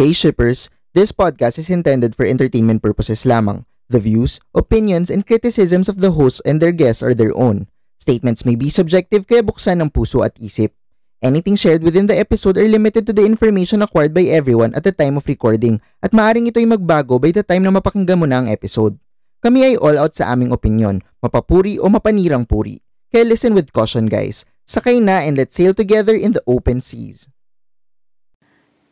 Hey shippers, this podcast is intended for entertainment purposes lamang. The views, opinions, and criticisms of the hosts and their guests are their own. Statements may be subjective kaya buksan ng puso at isip. Anything shared within the episode are limited to the information acquired by everyone at the time of recording at maaring ito'y magbago by the time na mapakinggan mo na ang episode. Kami ay all out sa aming opinion, mapapuri o mapanirang puri. Kaya listen with caution guys. Sakay na and let's sail together in the open seas.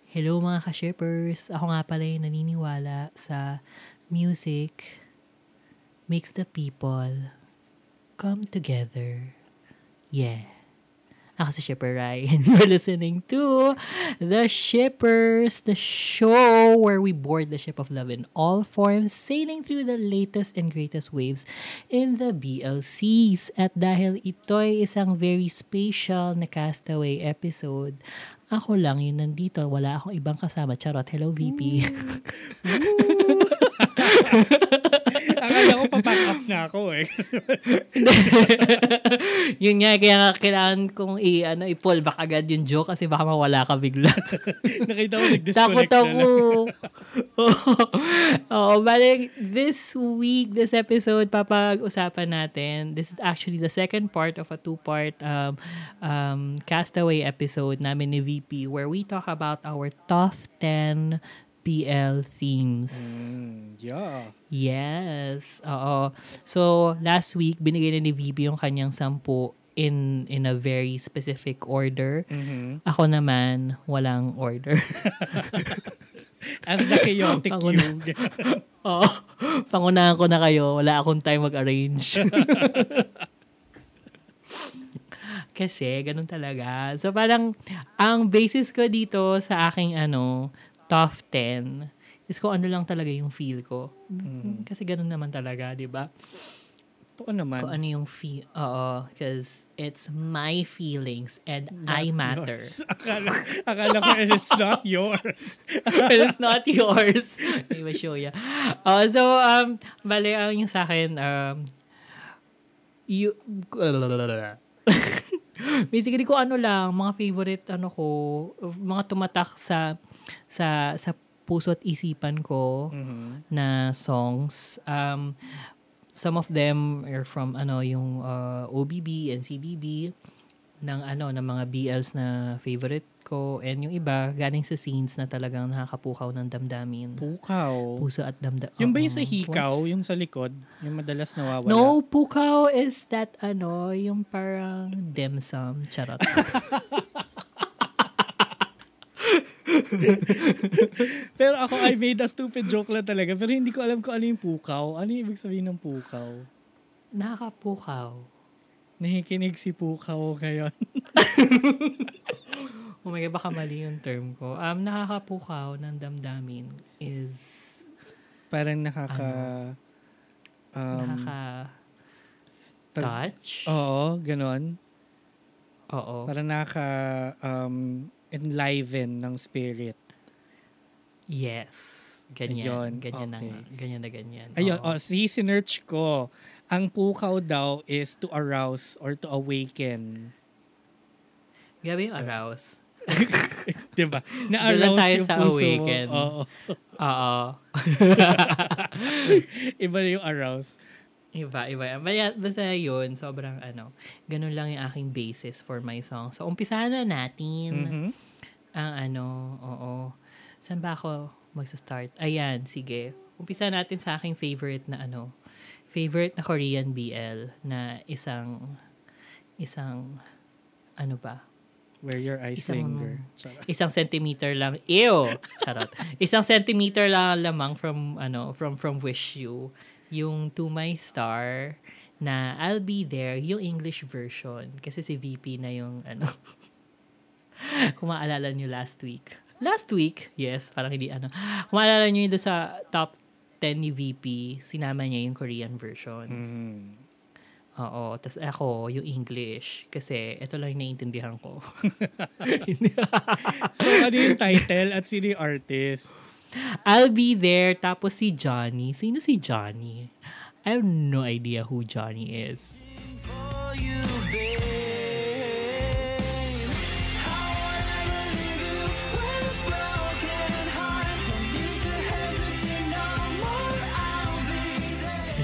Hello mga ka-shippers! Ako nga pala yung naniniwala sa music makes the people come together. Yeah. Ako si Shipper Ryan. You're listening to The Shippers, the show where we board the ship of love in all forms, sailing through the latest and greatest waves in the BLCs. At dahil ito'y isang very special na castaway episode, ako lang yun nandito. Wala akong ibang kasama. Charot. Hello, VP. Akala ko papack up na ako eh. yun nga, kaya nga kailangan kong i, ano, i-pull back agad yung joke kasi baka mawala ka bigla. Nakita ko Takot nag-disconnect na ako. Oo, balik, this week, this episode, papag-usapan natin. This is actually the second part of a two-part um, um, castaway episode namin ni VP where we talk about our top 10 BL themes. Mm, yeah. Yes. Oo. So, last week, binigay na ni VP yung kanyang sampu in in a very specific order. Mhm. Ako naman, walang order. As the chaotic Ako you. Oo. Pangunahan ko na kayo. Wala akong time mag-arrange. Kasi, ganun talaga. So, parang, ang basis ko dito sa aking, ano, top 10 is kung ano lang talaga yung feel ko. Kasi ganun naman talaga, di ba? Totoo naman. Kung ano yung feel. Oo. Because it's my feelings and I matter. Yours. Akala, akala ko and it's not yours. It's not yours. May ba show ya. Uh, so, um, bale, ang yung sa akin, um, you, basically, kung ano lang, mga favorite, ano ko, mga tumatak sa, sa, sa puso at isipan ko Mhm. na songs. Um, some of them are from ano yung uh, OBB and CBB ng ano ng mga BLs na favorite ko and yung iba galing sa scenes na talagang nakakapukaw ng damdamin. Pukaw. Puso at damdamin. Yung ba yung sa hikaw, yung sa likod, yung madalas nawawala? No, pukaw is that ano, yung parang dim sum. Charot. Pero ako, I made a stupid joke lang talaga. Pero hindi ko alam kung ano yung pukaw. Ano yung ibig sabihin ng pukaw? Nakakapukaw. Nakikinig si pukaw ngayon. Oh my God, baka mali yung term ko. Um, nakakapukaw ng damdamin is Parang nakaka... Um, nakaka touch. Oo, ganon. Oo. Parang nakaka um, enliven ng spirit. Yes. Ganyan. Ayun, ganyan na okay. nga. Ganyan na ganyan. Ayun, oh, si sinerch ko. Ang pukaw daw is to arouse or to awaken. Grabe yung So, arouse. Diba? Na-arouse tayo yung sa puso awaken. mo. Oo. Oo. Iba na yung arouse. iba, iba. Basta, basta yun, sobrang ano, ganun lang yung aking basis for my song. So, umpisahan na natin Mhm. ang ano, oo. Saan ba ako magsa-start? Ayan, sige. Umpisa natin sa aking favorite na ano, favorite na Korean BL na isang, isang, ano ba? Where your eyes Isang- linger. Charot. isang centimeter lang. Ew! Charot. isang centimeter lang lamang from, ano, from, from Wish You. Yung To My Star na I'll Be There, yung English version. Kasi si VP na yung, ano, kung maalala nyo last week. Last week, yes, parang hindi, ano. Kung maalala nyo yun sa top 10 ni VP, sinama niya yung Korean version. Mhm. Oo. Tapos ako, yung English. Kasi ito lang yung naiintindihan ko. so, ano yung title at sino yung artist? I'll be there. Tapos si Johnny. Sino si Johnny? I have no idea who Johnny is. You, babe.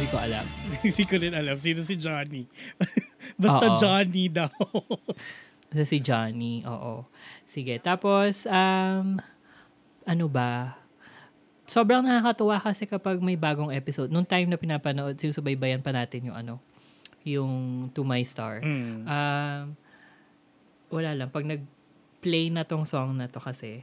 hindi ko alam. Hindi ko rin alam sino si Johnny. Basta Oo. Johnny daw. Basta si Johnny, oo. Sige, tapos, um, ano ba? Sobrang nakakatuwa kasi kapag may bagong episode. Nung time na pinapanood, sinusubaybayan pa natin yung ano, yung To My Star. Mm. Um, wala lang. Pag nag-play na tong song na to kasi,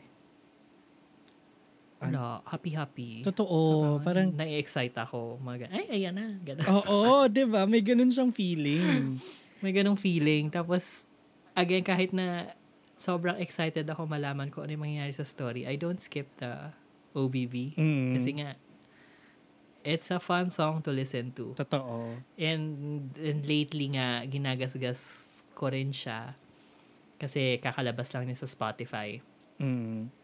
wala, happy-happy. Totoo. Parang, na-excite ako. Mga, ay, ayan na. Ganun. oo, di ba? May ganun siyang feeling. May ganong feeling. Tapos, again, kahit na sobrang excited ako malaman ko ano yung mangyayari sa story, I don't skip the OBB. Mm. Kasi nga, it's a fun song to listen to. Totoo. And, and lately nga, ginagasgas ko rin siya. Kasi kakalabas lang niya sa Spotify. Mm.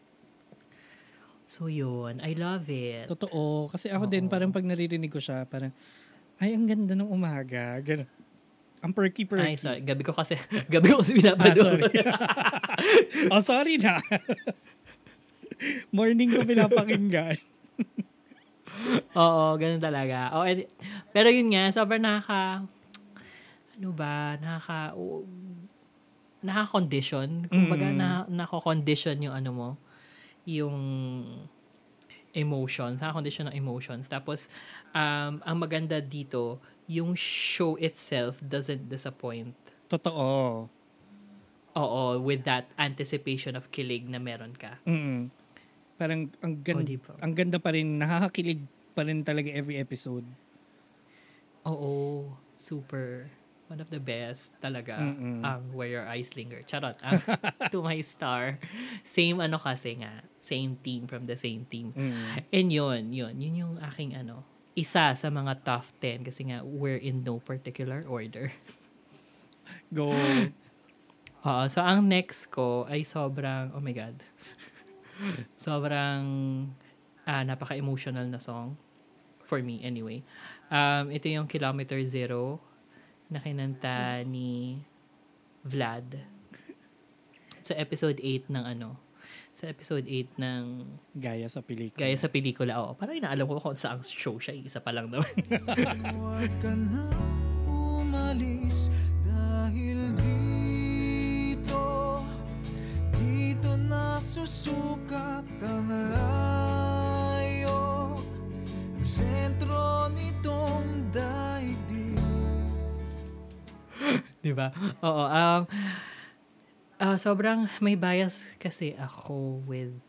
So yun, I love it. Totoo. Kasi ako din, Oo. parang pag naririnig ko siya, parang, ay, ang ganda ng umaga. Ganun. Ang perky-perky. Ay, sorry. Gabi ko kasi, gabi ko kasi Ah, pinapanood. sorry. oh, sorry na. Morning ko pinapakinggan. Oo, ganun talaga. Oh, and, pero yun nga, sobrang nakaka, ano ba, nakaka, o- nakaka-condition. Kumbaga, Mm. na, nako-condition yung ano mo, yung emotions, nakaka-condition ng emotions. Tapos, um, ang maganda dito, yung show itself doesn't disappoint. Totoo. Oo, with that anticipation of kilig na meron ka. Mm. Parang ang, gan- Oh, ang ganda pa rin, nakakakilig pa rin talaga every episode. Oo, super. One of the best talaga. Mm-mm. Ang Where Your Eyes Linger. Charot. Ang To My Star. Same ano kasi nga. Same team from the same team. Mm. And yun, yun. Yun yung aking ano. Isa sa mga top 10 kasi nga we're in no particular order. Go. Oo. So, ang next ko ay sobrang, oh my God. sobrang ah, napaka-emotional na song. For me, anyway. Um, ito yung Kilometer Zero na kinanta ni Vlad. Sa episode 8 ng ano sa episode 8 ng Gaya sa pelikula. gaya sa pelikula oo. Parang inaalam ko kung saan show siya isa pa lang naman. Huwag ka na umalis dahil dito. Dito na susukat ang layo. Ang sentro nitong daigdig Di ba? Oo. Um, ah, sobrang may bias kasi ako with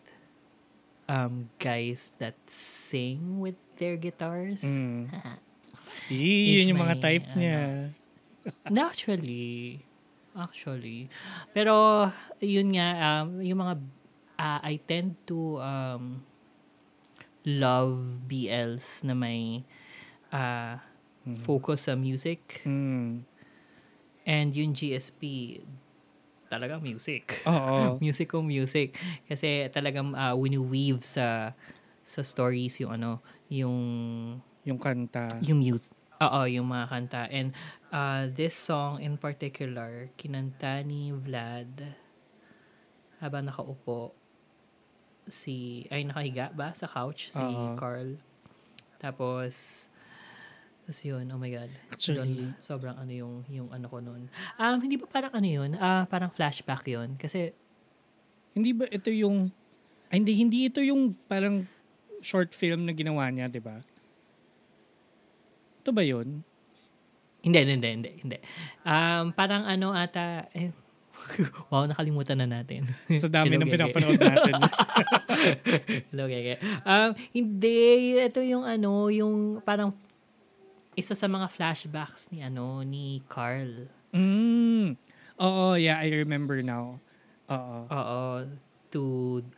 um, guys that sing with their guitars. Mm. Yee, yun yung mga type ano, niya. Na actually, actually. Pero, yun nga, um, yung mga, ah, I tend to um, love BLs na may ah, focus sa music. Mm. And yung GSP, talaga music. Oo. music kung music. Kasi talagang uh, wini-weave sa sa stories yung ano, yung Yung kanta. yung music. Oo, yung mga kanta. And uh, this song in particular, kinanta ni Vlad habang nakaupo si, ay nakahiga ba sa couch si Oo. Carl. Tapos, tapos yun, oh my God. Actually. Doon, sobrang ano yung, yung ano ko noon. Um, hindi ba parang ano yun? Ah, parang flashback yun. Kasi, Hindi ba ito yung... Ay, hindi, hindi ito yung parang short film na ginawa niya, di ba? Ito ba yun? hindi, hindi, hindi, hindi. Um, parang ano ata, eh, wow, nakalimutan na natin. Sa dami Hello, ng pinapanood natin. Hello, Gege. Um, hindi, ito yung ano, yung parang isa sa mga flashbacks ni ano, ni Carl. mm. Oo, yeah, I remember now. Oo. Oo, to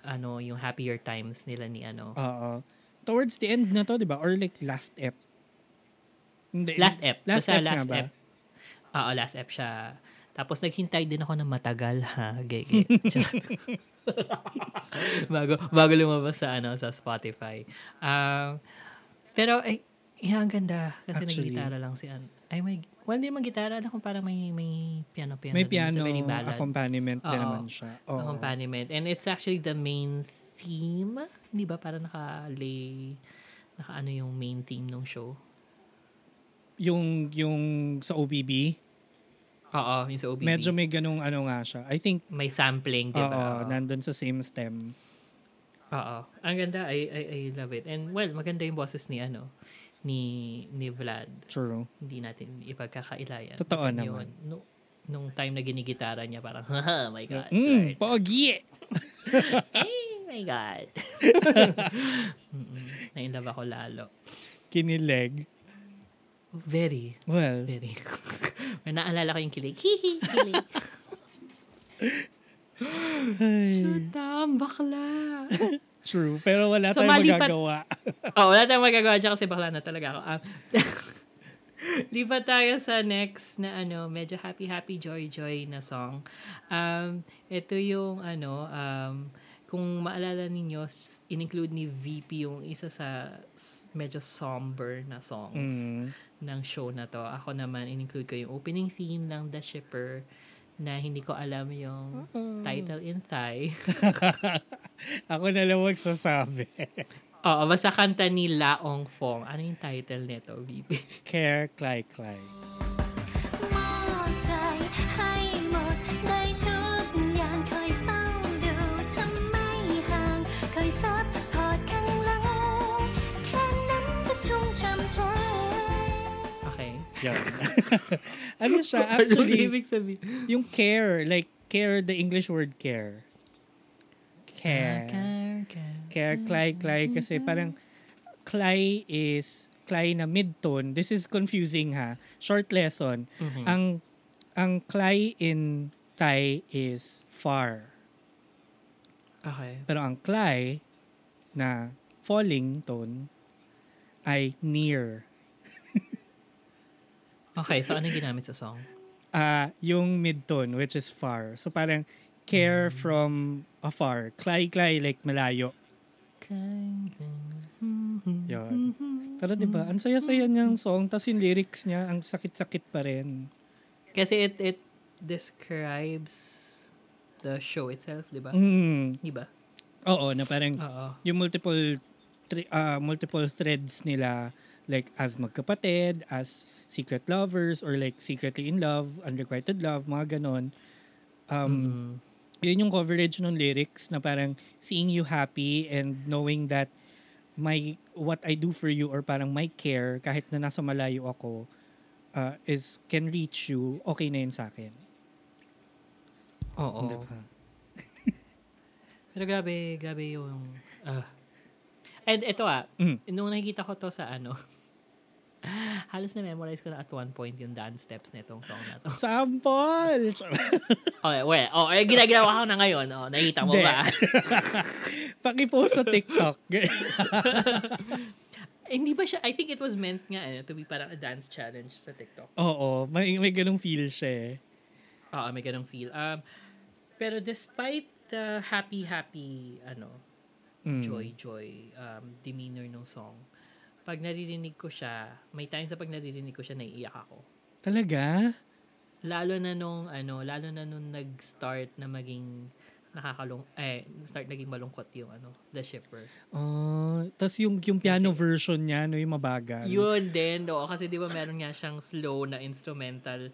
ano, yung happier times nila ni ano. Oo. Towards the end na to, di ba? Or like last ep. Hindi. Last ep. Last Basta ep last nga ba? ep. Oo, last ep siya. Tapos naghintay din ako ng matagal ha, gege. Bago bago lumabas sa ano sa Spotify. Um, pero ay yeah, ang ganda kasi Actually. naggitara lang si An. Ay may well hindi man gitara alam ko parang may may piano piano May din. piano ballad accompaniment din Oo. naman siya. Oo. accompaniment and it's actually the main theme. Hindi ba para naka-lay naka ano yung main theme ng show? yung, yung sa OBB, Oo, yung sa OBB. medyo may ganung ano nga siya. I think, may sampling, di ba? Oo. nandun sa same stem. Oo. Ang ganda, I, I, I love it. And well, maganda yung boses ni ano, ni ni Vlad. True. Hindi natin ipagkakailayan. Totoo Yun, naman. no- nung time na ginigitara niya, parang, haha, my God. Mm, pogi! Hey, my God. Nainlove ako lalo. Kinileg. Very, Well, very. May naalala ko yung kilig. Hihi, kilig. Shoot bakla. True. Pero wala So, tayong malipat- magagawa. oh, wala tayong magagawa dyan kasi bakla na talaga ako. Um, lipat tayo sa next na ano, medyo happy, happy, joy, joy na song. Um, ito yung ano, um, kung maalala ninyo, in-include ni VP yung isa sa medyo somber na songs Mm. ng show na to. Ako naman, in-include ko yung opening theme ng The Shipper na hindi ko alam yung mm-hmm. title in Thai. Ako na lang magsasabi. Oo, basta kanta ni Laong Fong. Ano yung title nito, Bibi? Care Klai Klai. Okay. Yun. ano siya? Ano Actually, ibig sabihin? yung care, like care, the English word care. Care. Care, care. Care, Clay, Clay. Kasi parang Clay is Clay na mid-tone. This is confusing ha. Short lesson. Mhm. Ang ang Clay in Thai is far. Okay. Pero ang Clay na falling tone ay near. Okay, so ano yung ginamit sa song? Ah, yung mid-tone which is far. So parang care from afar. Clay like malayo. Yun. Pero 'di ba, ang saya-saya niyang song tas yung lyrics niya ang sakit-sakit pa rin. Kasi it it describes the show itself, di ba? Mm. Di ba? Oo, na parang Oo. yung multiple tri- ah, multiple threads nila like as magkapatid, as secret lovers or like secretly in love, unrequited love, mga ganon. Um, Mm. yun yung coverage ng lyrics na parang seeing you happy and knowing that my what I do for you or parang my care kahit na nasa malayo ako uh, is can reach you okay na yun sa akin. Oo. Diba? Pero grabe, grabe yung... ah. and ito ah, Mm. nung nakikita ko to sa ano, halos na-memorize ko na at one point yung dance steps na itong song na to. Sample! Okay, well, oh, eh, ginagawa ko na ngayon. Oh, nakita mo Hindi. ba? Pakipost sa TikTok. Hindi ba siya, I think it was meant nga eh, to be parang a dance challenge sa TikTok. Oo, may, may ganong feel siya eh. Oo, may ganong feel. Um, pero despite the happy-happy, ano, Mm. joy-joy um, demeanor ng song, pag naririnig ko siya, may times sa pag naririnig ko siya, naiiyak ako. Talaga? Lalo na nung, ano, lalo na nung nag-start na maging nakakalung, eh, start naging malungkot yung, ano, The Shipper. Oh, tas yung, yung piano version niya, no, yung mabagal. Yun din, oo, kasi di ba meron nga siyang slow na instrumental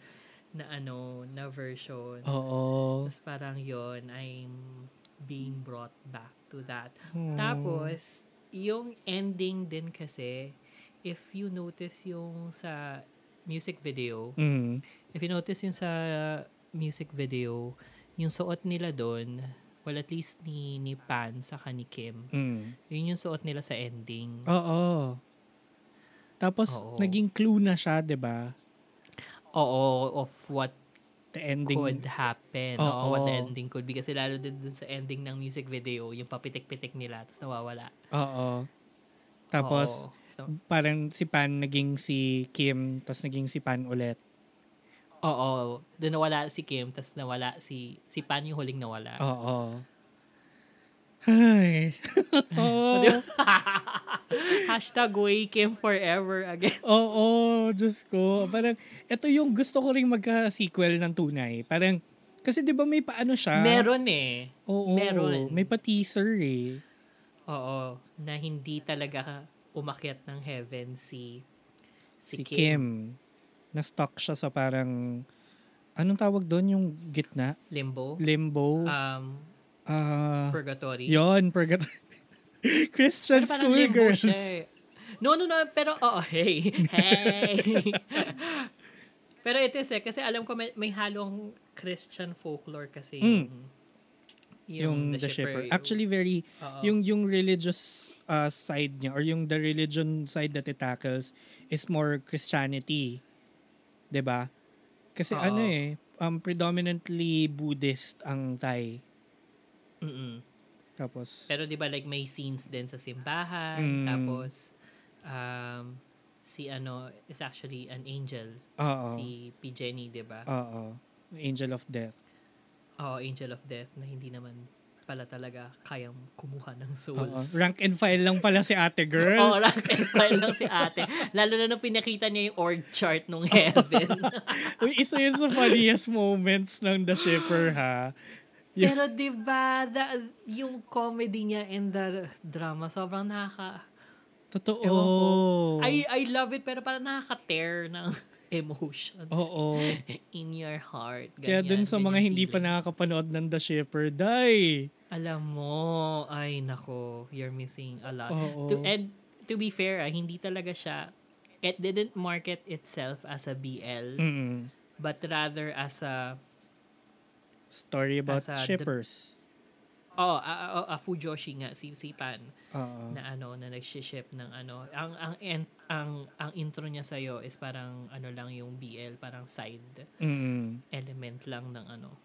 na ano, na version. Oo. Tapos parang yun, I'm being brought back to that. Hmm. Tapos, yung ending din kasi, if you notice yung sa music video, Mm. if you notice yung sa music video, yung suot nila doon, well at least ni, ni Pan sa ni Kim, Mm. yun yung suot nila sa ending. Oo. Tapos, Oo. naging clue na siya, 'di ba Oo, of what The ending. could happen. Oo. Oo, what the ending could be. Kasi lalo din dun sa ending ng music video, yung papitik-pitik nila, tapos nawawala. Oo. Tapos, Oo. So, parang si Pan naging si Kim, tapos naging si Pan ulit. oo. Doon nawala si Kim, tapos nawala si, si Pan yung huling nawala. Oo. Di ba? Hashtag way Kim forever again. Oo, Diyos ko. Parang, ito yung gusto ko rin magka-sequel ng tunay. Parang, kasi di ba may paano siya? Meron eh. Oo. meron. May pa-teaser eh. Oo. Na hindi talaga umakyat ng heaven si si Kim. Na-stuck siya sa parang, anong tawag doon yung gitna? Limbo. Limbo. Um, Ah, purgatory. yon purgat Christian school girls. siya eh. No, no, no. Pero, oo, hey. Hey. pero it is eh. Kasi alam ko may, may halong Christian folklore kasi Mm. yung, yung The Shipper. Actually, very, Oo. yung yung religious uh, side niya or yung the religion side that it tackles is more Christianity. 'Di ba? Kasi Oo. ano eh, um, predominantly Buddhist ang Thai. Mm-mm. Tapos, Pero di ba like may scenes din sa simbahan. Mm. Tapos, um, si ano is actually an angel. oo. Si P. Jenny, di ba? Oo. Angel of Death. Oo, angel of death na hindi naman pala talaga kayang kumuha ng Oo. souls. Rank and file lang pala si ate girl. Oo, rank and file lang si ate. Lalo na nung pinakita niya yung org chart nung heaven. Uy, isa yun sa funniest moments ng The Shipper, ha? Yeah. Pero di ba the, yung comedy niya in the drama, sobrang nakaka... Totoo. Ko. I, I love it, pero parang nakaka-tear ng emotions Oo. in your heart. Kaya dun sa ganyan mga hindi pa nakakapanood ng The Shipper, die! Alam mo, ay nako, you're missing a lot. Oo. To, and to be fair, ah, hindi talaga siya, it didn't market itself as a BL, Mm. but rather as a, Story about As shippers. oh, a, a, a Fujoshi nga, si, si Pan, Oo. na ano, na nag-ship ng ano. Ang, ang, en- ang, ang intro niya sa'yo is parang ano lang yung BL, parang side Mm. element lang ng ano.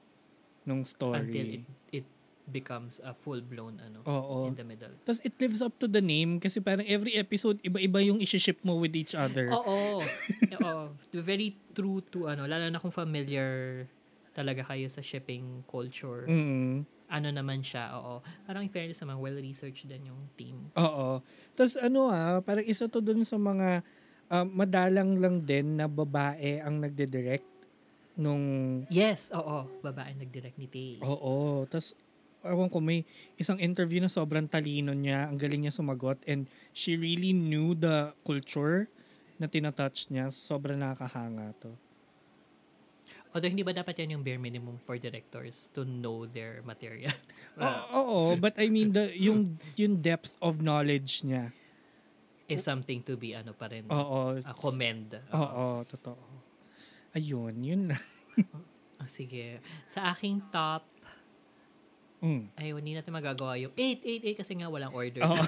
Nung Until story. it, it becomes a full-blown ano, Oo. in the middle. Tapos it lives up to the name kasi parang every episode, iba-iba yung isi-ship mo with each other. Oo. Oo. Very true to ano, lalo na kung familiar talaga kayo sa shipping culture. Mm. Ano naman siya, oo. Parang in fairness naman, well-researched din yung team. Oo. Tapos ano ah, parang isa to dun sa mga ah, madalang lang din na babae ang nagde-direct nung Yes, oo. Babae nag-direct ni Tay. Oo. Tapos, ewan ko, may isang interview na sobrang talino niya. Ang galing niya sumagot. And she really knew the culture na tinatouch niya. Sobrang nakakahanga to. Although hindi ba dapat yan yung bare minimum for directors to know their material? Oo, oo, but I mean, the, yung, yung depth of knowledge niya. is something to be ano pa rin. Oo. uh, commend. Oo, totoo. Ayun, yun na. Ah, sige. Sa aking top, Mm. ay hindi natin magagawa yung 8, 8, 8 kasi nga walang order. Oo.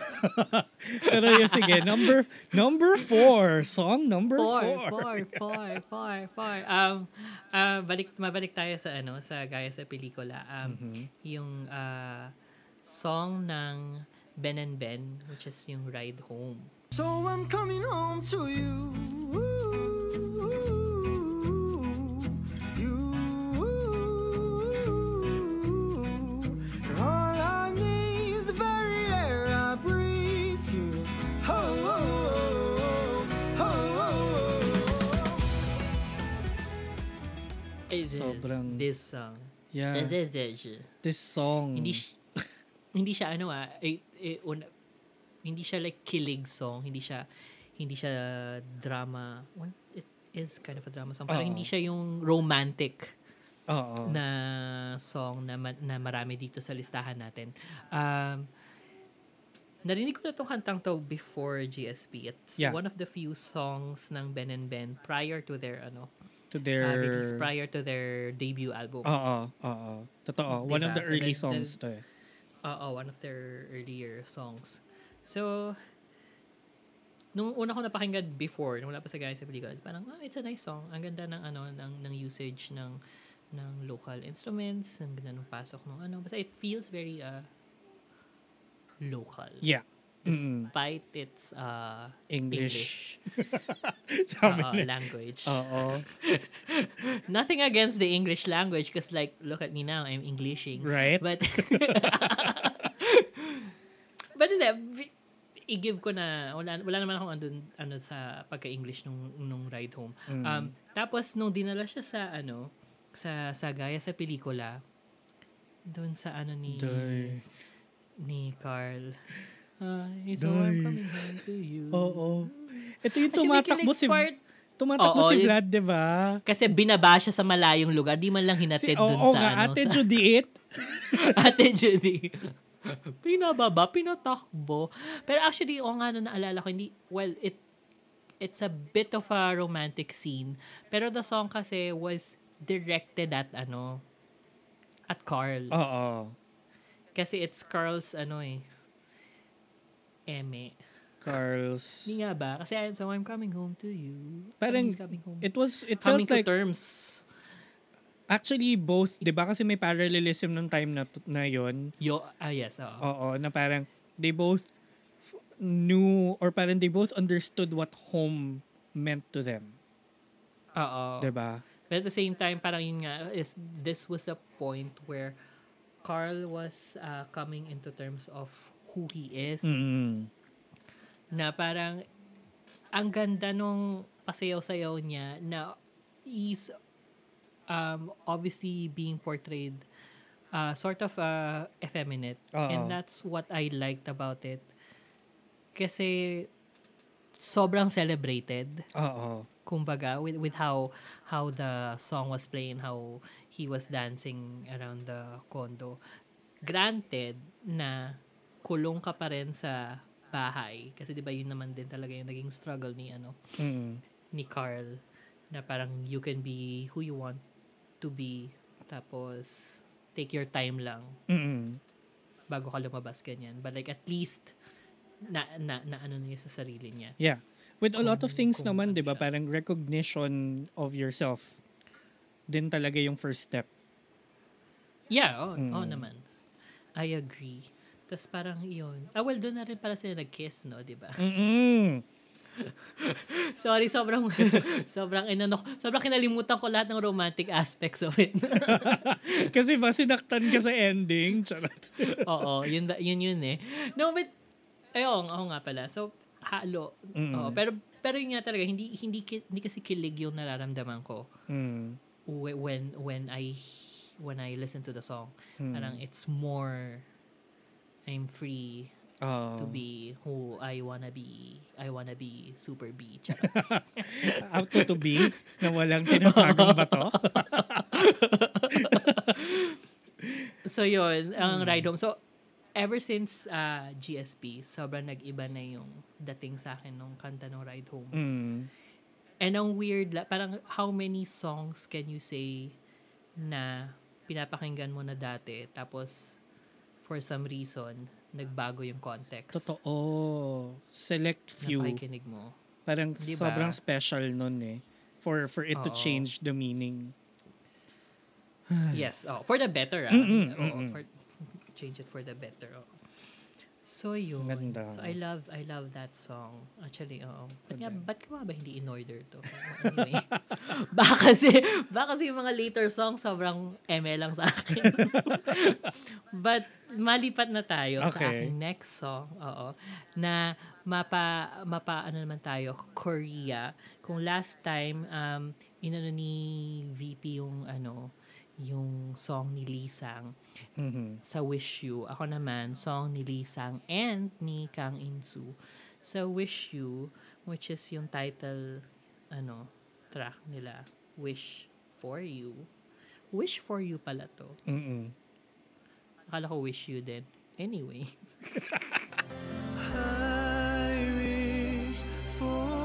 Pero yun, sige, number, number four. Song number Four, four. four, four, four, four. Um, ah, balik, mabalik tayo sa ano, sa gaya sa pelikula. Um, Mhm. Yung ah, song ng Ben and Ben, which is yung Ride Home. So I'm coming home to you. You. Sobrang- This song. Yeah, Hindi this song. si- hindi siya ano ah, eh, eh, una- hindi siya like kilig song, hindi siya hindi siya drama. Well, it is kind of a drama song. Pero Oo. hindi siya yung romantic Oo. na song na, ma- na marami dito sa listahan natin. Um, narinig ko na tong kantang to before GSP. It's Yeah. one of the few songs ng Ben and Ben prior to their ano, to uh, their... release, prior to their debut album. Oo, oo. Totoo. One of Diba? the So early the- songs the- to eh. Oo, one of their earlier songs. So, nung una ko napakinggan before, nung wala pa sa guys sa pelikula, parang, ah, it's a nice song. Ang ganda ng, ano, ng, ng usage ng, ng local instruments, ang ganda ng pasok ng ano. Basta it feels very, uh, local. Yeah. Mm, Despite its, uh, English. uh, Sabi na. language. Oo. Nothing against the English language because like, look at me now, I'm Englishing. Right? But, but hindi, i-give ko na, wala, wala naman akong andun, ano, sa pagka-English nung, nung ride home. Mm. Um, tapos, nung dinala siya sa, ano, sa, sa gaya sa pelikula, doon sa, ano, ni, Day. ni Carl. Hi, so I'm Day. coming home to you. Oo. Ito yung tumatakbo si part, tumatakbo Oo, si Vlad, 'di ba? kasi binaba siya sa malayong lugar. Di man lang Si, hinatid oo dun sa nga, ano. Ate sa, Judith. Ate Judy. Pinababa, pinatakbo. Pero actually, o nga no, naalala ko, hindi, well, it, it's a bit of a romantic scene. Pero the song kasi was directed at ano, at Carl. Oo. Kasi it's Carl's ano eh, eme. Carl's. Hindi nga ba? Kasi so I'm coming home to you. Parang, coming home. It was, it coming felt to like, terms. actually both, 'di ba kasi may parallelism nung time na na 'yon. Yo, ah yes, oo. Oo, na parang they both knew or parang they both understood what home meant to them, Oo. 'di ba? But at the same time, parang yun nga, is this was the point where Carl was uh, coming into terms of who he is. Mm. Na parang, ang ganda nung pasayaw-sayaw niya na is um, obviously being portrayed uh, sort of uh, effeminate. Oo. And that's what I liked about it. Kasi sobrang celebrated Oo. kumbaga with with how how the song was playing how he was dancing around the condo granted na kulong ka pa rin sa bahay kasi 'di ba yun naman din talaga yung naging struggle ni ano Mm. ni Carl na parang you can be who you want to be tapos take your time lang Mm. bago ka lumabas ganyan but like at least na na, na ano niya sa sarili niya Yeah. With a lot of Kung- things kung naman, ano 'di ba? Parang recognition of yourself din talaga yung first step. Yeah, oo Mm. oo naman. I agree. Tapos parang yun. Ah, well, doon na rin pala sila nag-kiss, no? Di ba? Mm. Sorry, sobrang, sobrang, inano, sobrang kinalimutan ko lahat ng romantic aspects of it. Kasi ba sinaktan ka sa ending? Charot. Oo, yun, yun yun eh. No, but, ayun, ako nga pala. So, halo. Mm. Oo, pero, pero yun nga talaga, hindi, hindi, hindi kasi kilig yung nararamdaman ko Mm. whe- when, when I, when I listen to the song. Mm. Parang it's more, I'm free Oo. to be who I wanna be. I wanna be super B. Up to to be na walang tinatagong bato. so yun, ang Hmm. ride home. So, ever since uh, GSP, sobrang nag-iba na yung dating sa akin nung kanta ng ride home. Mm. And ang weird, parang how many songs can you say na pinapakinggan mo na dati tapos for some reason nagbago yung context Totoo. Select few. pakikinig mo. Parang Di ba? sobrang special nun eh. For for it to Oo. change the meaning. Yes, oh, for the better. Ah. Mm-mm, Oo, mm-mm. for, change it for the better. Oh. So yun. Ganda. So I love I love that song. Actually, oo. Ba't nga, ba't nga ba hindi in order to? Anyway. baka kasi, baka kasi yung mga later songs sobrang eme lang sa akin. But malipat na tayo sa Okay. aking next song. Oo. Na mapa, mapa ano naman tayo, Korea. Kung last time, um, inano ni VP yung ano, yung song ni Lisang Mhm. sa Wish You. Ako naman, song ni Lisang and ni Kang Insu sa Wish You, which is yung title ano track nila, Wish for You. Wish for You pala to. Mm-mm. Akala ko Wish You din. Anyway. I wish for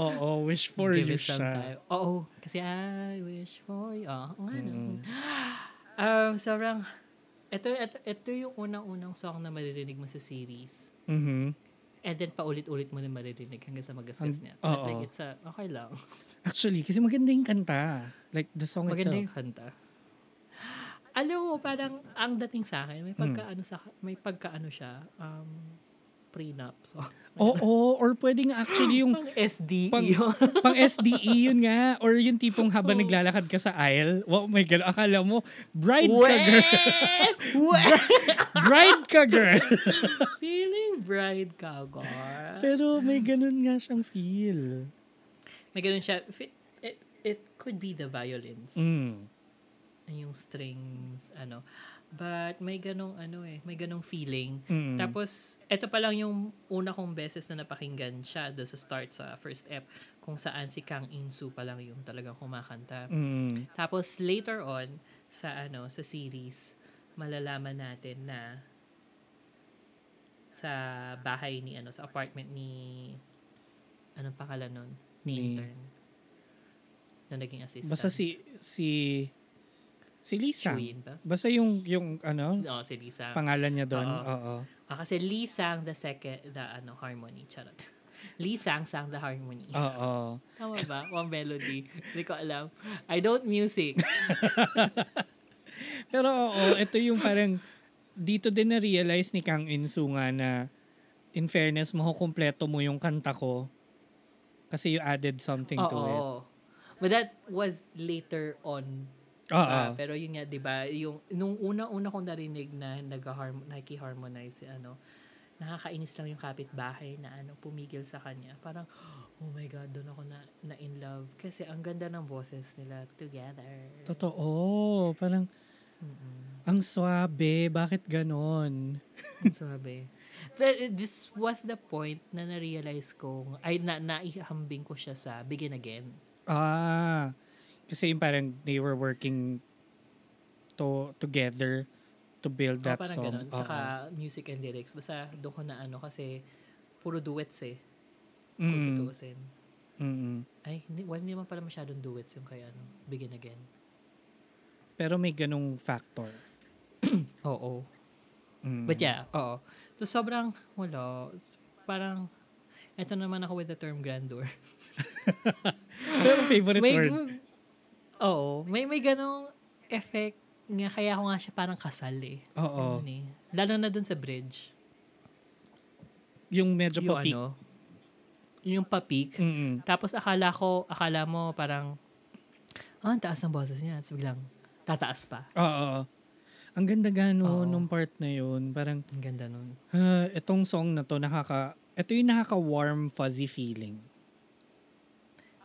Oo, wish for Give you it some siya. time. Oo. Kasi I wish for you. Oh, nga. Mm. Um, sobrang, ito, ito, ito yung unang-unang song na maririnig mo sa series. Mhm. And then paulit-ulit mo na maririnig hanggang sa magasgas Ang- niya. But oo. like, it's a, okay lang. Actually, kasi maganda yung kanta. Like the song Maganda itself. yung kanta. Alam mo, parang ang dating sa akin, may pagkaano sa may pagkaano siya, um, prenup. So, Oo, or pwedeng actually yung pang SDE. Pang- pang SDE yun nga. Or yung tipong habang Oo. naglalakad ka sa aisle. Wow, my God. Akala mo, bride ka, girl. Bride ka, girl. Feeling bride ka, Gar. Pero may ganun nga siyang feel. May ganun siya. It, it, it could be the violins. Mm. Yung strings, ano. But may ganong ano eh, may ganong feeling. Mm. Tapos, eto pa lang yung una kong beses na napakinggan siya do sa start sa first ep kung saan si Kang Insu pa lang yung talagang kumakanta. Mm. Tapos later on sa ano sa series malalaman natin na sa bahay ni ano sa apartment ni anong pangalan nun? Ni Ni- intern. Na naging assistant. Basta si si si Lisa. Ba? Basta yung yung ano Oo, si Lisa. pangalan niya doon. Oo. Oo. Ah, kasi Lee sang the second, the ano, harmony. Charot. Lee sang sang the harmony. Oo. Tama ba? One melody. Hindi ko alam. I don't music. Pero oo, ito yung parang dito din na-realize ni Kang Insu nga na in fairness, makukumpleto mo yung kanta ko kasi you added something to it. Oo. But that was later on. Oo. Ah, pero yun nga, di ba, yung, nung una-una kong narinig na nag-harm, naki-harmonize si ano, nakakainis lang yung kapitbahay na ano, pumigil sa kanya. Parang, oh my God, doon ako na, na in love. Kasi ang ganda ng boses nila together. Totoo. Parang Mm-mm. ang swabe. Bakit ganon? Ang sabi. Th- This was the point na na-realize ko, ay na naihambing ko siya sa Begin Again. Ah. Kasi yung parang they were working to together to build that oh, parang song. ganun. Saka music and lyrics. Basta doon ko na ano kasi puro duets eh. Kung Mm. tutuusin. Mm. Ay, hindi, well, hindi naman pala masyadong duets yung kaya ano, Begin Again. Pero may ganong factor. Oo. Mm. But yeah, oo. So sobrang, wala, parang, eto naman ako with the term grandeur. Pero favorite may, word. Oo. May, may ganong effect nga, kaya ako nga siya parang kasal eh. Oo. Ganun eh. Lalo na dun sa bridge. Yung medyo yung papik. ano, yung papik. Mm-mm. Tapos akala ko, akala mo parang, ah, ang taas ng boses niya. Tapos biglang, tataas pa. Oo. Ang ganda gano Oo. nung part na yun. Parang, Ang ganda nun. ah, itong song na to, nakaka, ito yung nakaka-warm, fuzzy feeling.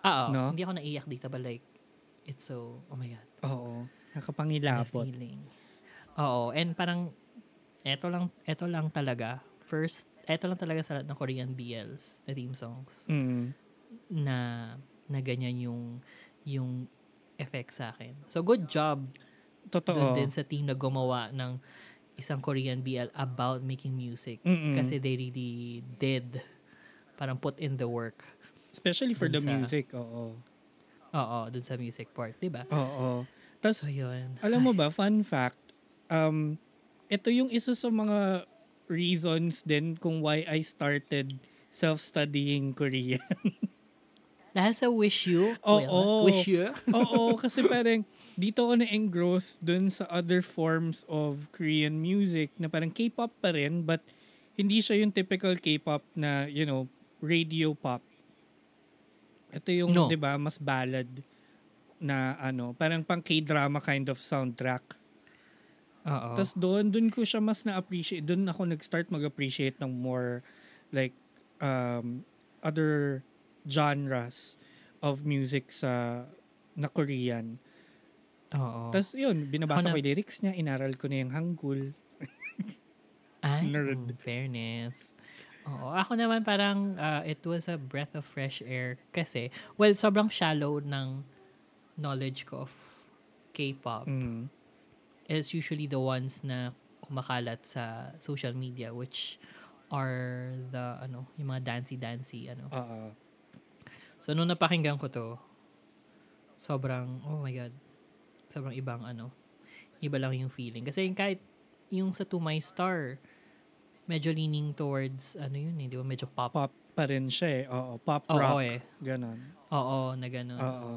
Ah, oo. No? Hindi ako naiyak dito, but like, it's so, oh my God. Oo. Nakapangilapot. feeling. Oo, and parang, eto lang, eto lang talaga, first, eto lang talaga sa lahat ng Korean BLs, na theme songs, Mm. na, na ganyan yung, yung effect sa akin. So, good job Totoo. dun din sa team na gumawa ng isang Korean BL about making music. Mm-mm. Kasi they really did parang put in the work. Especially for the sa- music. Oo. Oo, dun sa music part, di ba? Oo. Tapos, So, yun. alam mo ba, fun fact, um, ito yung isa sa mga reasons din kung why I started self-studying Korean. Dahil sa Wish You, Oo. well, Wish You, Oo, kasi parang dito ako na-engross dun sa other forms of Korean music na parang K-pop pa rin but hindi siya yung typical K-pop na, you know, radio pop. Ito yung, No. 'di ba, mas ballad na ano, parang pang K-drama kind of soundtrack. Oo. Tapos doon, doon ko siya mas na-appreciate. Doon ako nag-start mag-appreciate ng more like um, other genres of music sa na Korean. Oo. Tapos yun, binabasa Ako ko na- yung lyrics niya, inaral ko na yung Hangul. Ay, nerd. fairness. Oo. Ako naman parang uh, it was a breath of fresh air kasi, well, sobrang shallow ng knowledge ko of K-pop. Mm. It's usually the ones na kumakalat sa social media which are the, ano, yung mga dancey-dancey, ano. Oo. So, nung napakinggan ko to, sobrang, oh my God, sobrang ibang ano, iba lang yung feeling. Kasi kahit yung sa To My Star, medyo leaning towards, ano yun eh, di ba? Medyo pop. Pop pa rin siya eh. Oo, pop Oo rock. eh. Ganon. Oo, na ganun. Oo.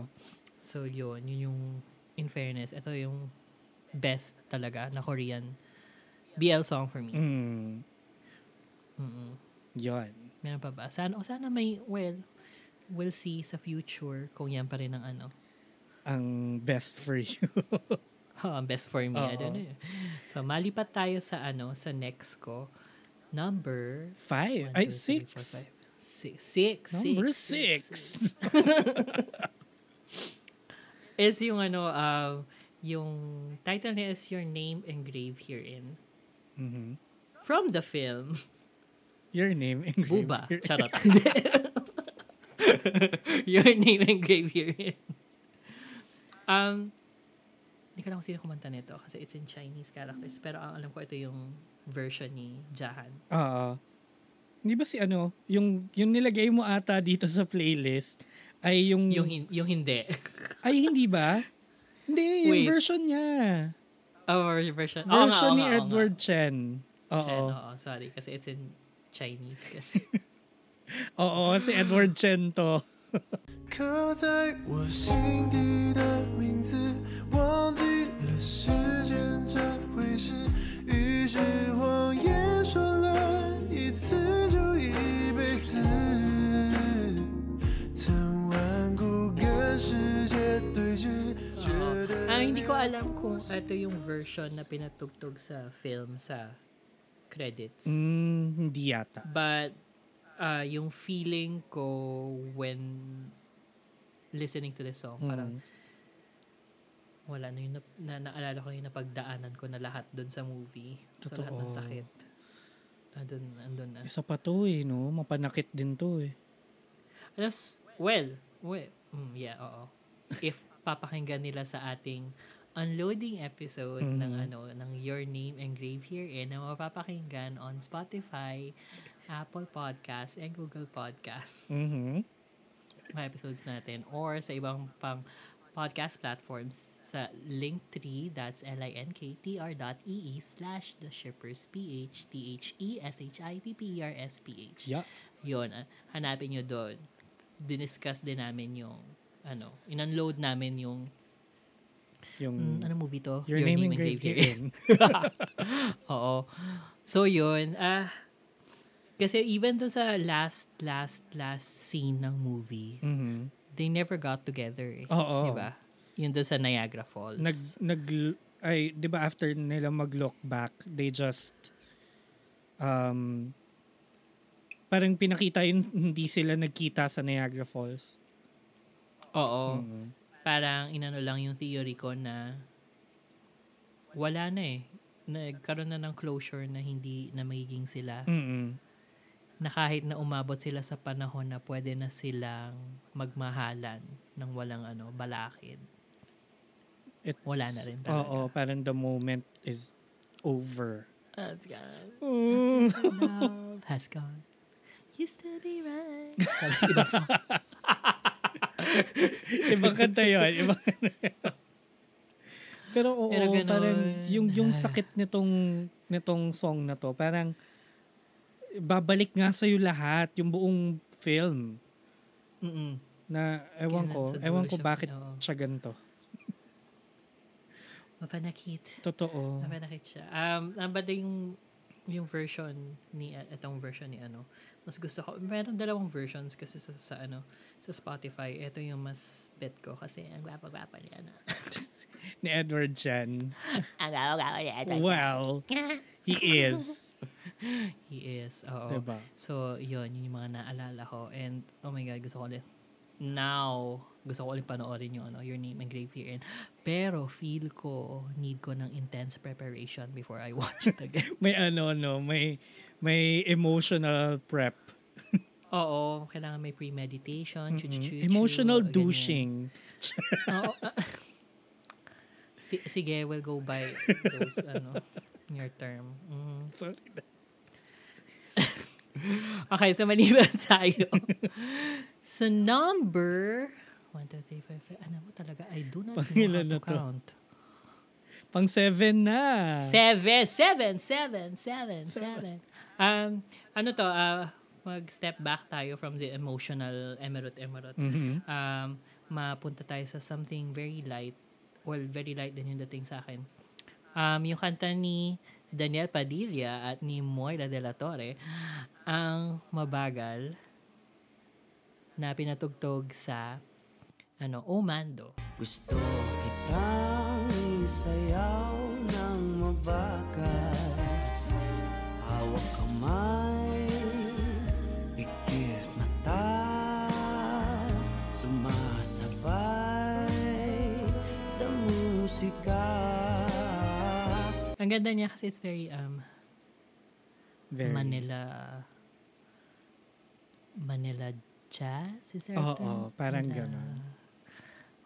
So, yun. Yun yung, in fairness, ito yung best talaga na Korean BL song for me. Mm. Mm-mm. Yun. Meron pa ba? Sana, o sana may, well, we'll see sa future kung yan pa rin ang ano, Ang best for you. Oh, ang best for me. I Oo. don't know. So, malipat tayo sa ano, sa next ko. Number Five. one, Ay, two, three, four, six. five. Six. Six. Number six, six. is yung ano, uh, yung title niya is Your Name Engraved Herein. Mhm. From the film, Your name engraved Buba. here. Charot. Your Name Engraved Herein. Um, hindi ko lang kung sino kumanta nito kasi it's in Chinese characters. Pero ang alam ko ito yung version ni Jahan. Oo. Hindi ba si ano, yung, yung nilagay mo ata dito sa playlist ay yung, Yung, hin- yung hindi. ay hindi ba? Hindi, yung Wait. version niya. Our version. Oo nga, Version oo ni nga, oo nga. Edward Chen. Oo. Chen, oo, sorry. Kasi it's in Chinese kasi. Oo, si Edward Chen to.刻在我心底的名字，忘记了时间这回事。于是 得 Ang Ah, hindi ko alam kung ito yung version na pinatugtog sa film sa credits. Mm, hindi yata. But uh, yung feeling ko when listening to the song, parang Mm. wala na yung na, na, naalala ko na yung napagdaanan ko na lahat doon sa movie. So lahat ng Totoo. sakit. Andun, andun na. Isa pa to eh, no? Mapanakit din to eh. Alam, s- well, well, mm, yeah, oo. If papakinggan nila sa ating unloading episode ng Mhm. ano ng Your Name Engraved Herein na mapapakinggan on Spotify, Apple Podcast, and Google Podcast Mhm. mga episodes natin or sa ibang pang podcast platforms sa Linktree, that's L-I-N-K-T-R dot E-E slash The Shippers P-H T-H-E-S-H-I-P-P-E-R-S-P-H. Yeah. Yun, ah, hanapin nyo doon. Diniscuss din namin yung, ano, in-unload namin yung, Yung mm, ano movie to? Your, name, engraved herein. Oo. So, yun. Ah, kasi even to sa last, last, last scene ng movie, Mhm. they never got together eh. Oo. Diba? Yun doon sa Niagara Falls. Nag, nag, ay, di ba after nila mag-look back, they just, um, parang pinakita yun, hindi sila nagkita sa Niagara Falls. Oo. Mhm. Parang inano lang yung theory ko na wala na eh. Nagkaroon na ng closure na hindi na magiging sila. Mhm. Na kahit na umabot sila sa panahon na pwede na silang magmahalan ng walang ano, balakid. It's- Wala na rin talaga. Oo, parang the moment is over. Has gone. Mm. Love has gone. Used to be right. Ibang song. ibang kanta yun. Ibang kanta yun. Pero oo, Pero ganun. parang yung, yung sakit nitong, nitong song na to, parang babalik nga sa'yo lahat, yung buong film. Mm-mm. Na ewan Kaya ko, ewan ko bakit oo. siya ganito. Mapanakit. Totoo. Mapanakit siya. Um, um, but yung, yung version ni, itong version ni ano, mas gusto ko, meron dalawang versions kasi sa, sa ano, sa Spotify. Ito yung mas bet ko kasi ang gwapa-gwapa niya na. Ni Edward Chen. ang gwapa-gwapa niya. Well, he is. He is. Oo. Diba? So, yun, yun yung mga naalala ko. And, oh my God, gusto ko ulit. Now, gusto ko ulit panoorin yung ano, Your Name Engraved Herein. Pero, feel ko, need ko ng intense preparation before I watch it again. May ano, no, may, may emotional prep. Oo, kailangan may premeditation, chu-chu-chu, Emotional ganyan. douching. Oo. si, sige, we'll go by those, ano, your term. Mm. Sorry. Okay, so maliban tayo. Sa number, 1, 2, 3, 4, 5, ano mo talaga, I do not know Pangilan how na to to? count. Pang seven na. Seven, seven, seven, seven, seven. Um, ano to, uh, mag-step back tayo from the emotional emerald-emerald. Mhm. Um, mapunta tayo sa something very light. Well, very light din yung dating sa akin. Um, yung kanta ni Daniel Padilla at ni Moira de la Torre, ang mabagal na pinatugtog sa ano, Omando. Gusto kitang isayaw ng mabagal Hawak kamay, pikit mata Sumasabay sa musika Ang ganda niya kasi it's very um, very. Manila Manila jazz is there a Oo, term? parang Manila- ganon.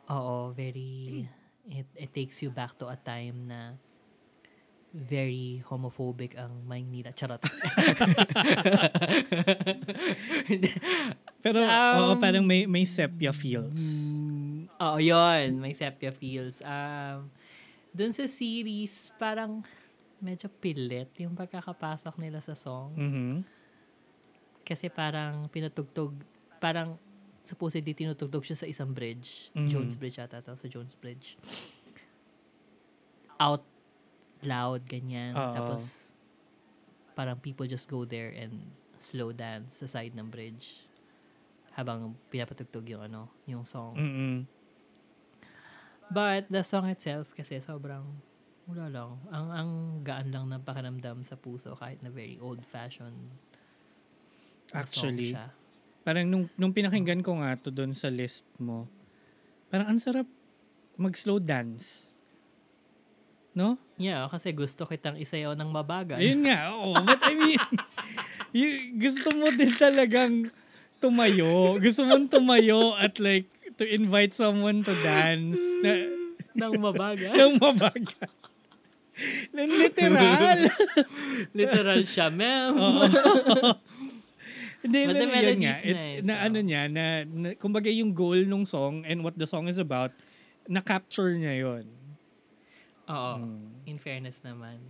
Oo, very it it takes you back to a time na very homophobic ang Maynila. Charot. Pero, Um, oo, parang may, may sepia feels. Mm, Oo, yun. May sepia feels. Um, dun sa series, parang medyo pilit yung pagkakapasok nila sa song. Mhm. Kasi parang pinatugtog, parang supposedly tinutugtog siya sa isang bridge. Mhm. Jones Bridge ata to, sa Jones Bridge. Out loud, ganyan. Oo. Tapos, parang people just go there and slow dance sa side ng bridge habang pinapatugtog yung ano, yung song. Mm-mm. But the song itself kasi sobrang wala lang. Ang ang gaan lang ng pakiramdam sa puso kahit na very old-fashioned na song Actually, siya. Parang nung, nung pinakinggan ko nga to doon sa list mo, parang ang sarap mag-slow dance. No? Yeah, kasi gusto kitang isayaw ng mabagal. Ayun nga, oo. But I mean, y- gusto mo din talagang tumayo. Gusto mong tumayo at like, to invite someone to dance na, ng mabagal. ng mabaga. Ng literal. Literal siya, ma'am. Hindi, the na, yun nga. It- na oh. ano niya, na, na, kumbaga yung goal nung song and what the song is about, na-capture niya yun. Oo. Mm. In fairness naman.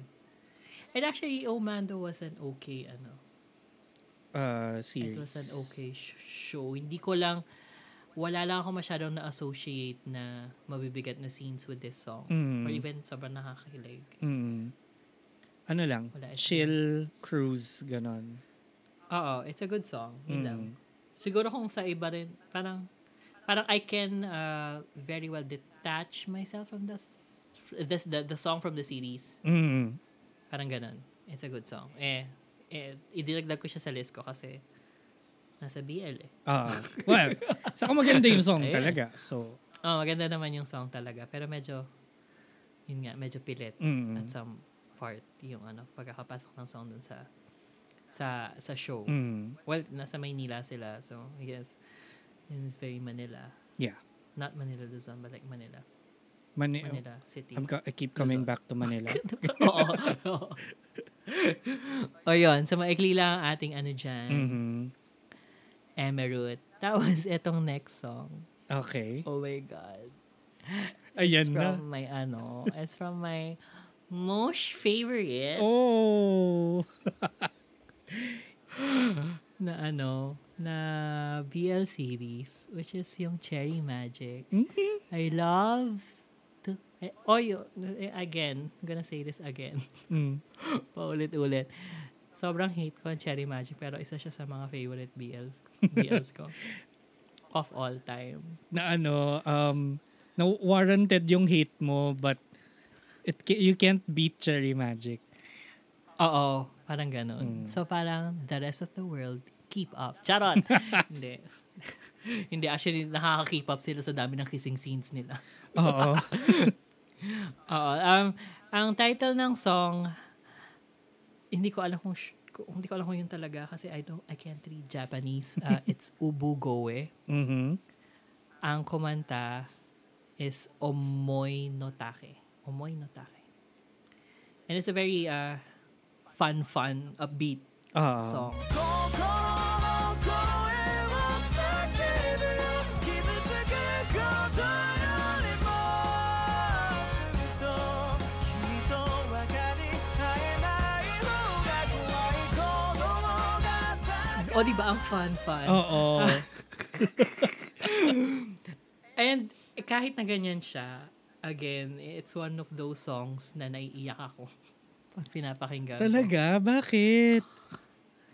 And actually, Omando was an okay, ano, Uh, it series. was an okay sh- show. Hindi ko lang, wala lang ako masyadong na-associate na mabibigat na scenes with this song. Mm. Or even sobrang nakakakilig. Mm. Ano lang, Wala, chill cruise, ganon. Oo, it's a good song. Yun Mm. lang. Siguro kung sa iba rin, parang, parang I can uh, very well detach myself from this, this the, the song from the series. Mm. Parang ganun. It's a good song. Eh, eh idinagdag ko siya sa list ko kasi nasa BL eh. Ah, well, saka maganda yung song Ayan. talaga. So, Oh, maganda naman yung song talaga. Pero medyo, yun nga, medyo pilit mm. at some part yung ano, pagkakapasok ng song dun sa sa sa show. Mm. Well, nasa Maynila sila. So, I guess, is very Manila. Yeah. Not Manila Luzon, but like Manila. Mani- Manila City. I'm co- I keep coming Luzon. back to Manila. Oo. oo. o yun, so maikli lang ang ating ano dyan, Mhm. Emerald. Tapos, etong next song. Okay. Oh my God. Ayan It's na. from my ano, it's from my most favorite Oh! na ano, na BL series, which is yung Cherry Magic. Mhm. I love to, eh, oh, yun, eh, again, I'm gonna say this again. Mm. Paulit-ulit. Sobrang hate ko ang Cherry Magic, pero isa siya sa mga favorite BL, BLs ko. Of all time. Na ano, um, na warranted yung hate mo, but it you can't beat Cherry Magic. Oo, parang ganun. Mm. So parang the rest of the world, keep up. Charot! Hindi. Hindi, actually, nakaka-keep up sila sa dami ng kissing scenes nila. Oo. Oo. Um, ang title ng song, hindi ko alam kung, sh- kung- hindi ko alam kung yun talaga kasi I don't, I can't read Japanese. Uh, it's Ubugoe. Mhm. Ang kumanta is Omoy no Take. Omoy no Take. And it's a very uh, fun, fun, upbeat uh, song. O, oh, di ba? Ang fun-fun. Oo. And eh, kahit na ganyan siya, again, it's one of those songs na naiiyak ako pag pinapakinggan ko. Talaga? Bakit?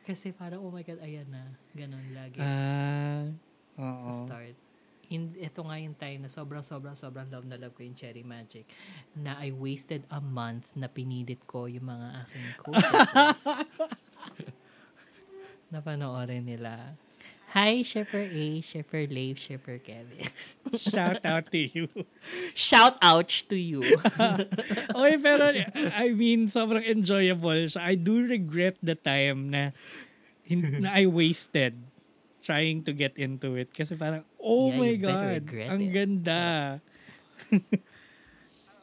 Kasi parang, oh my God, ayan na. Ganon lagi Ah. sa Oo. start. In, ito nga yung time na sobrang, sobrang, sobrang love na love ko yung Cherry Magic na I wasted a month na pinilit ko yung mga aking co-workers na panoorin nila. Hi, Shipper A, Shipper Leif, Shipper Kevin. Shout out to you. Shout ouch to you. okay, pero I mean, sobrang enjoyable siya. I do regret the time na, na I wasted trying to get into it. Kasi parang, oh Yeah, my God, ang it. ganda.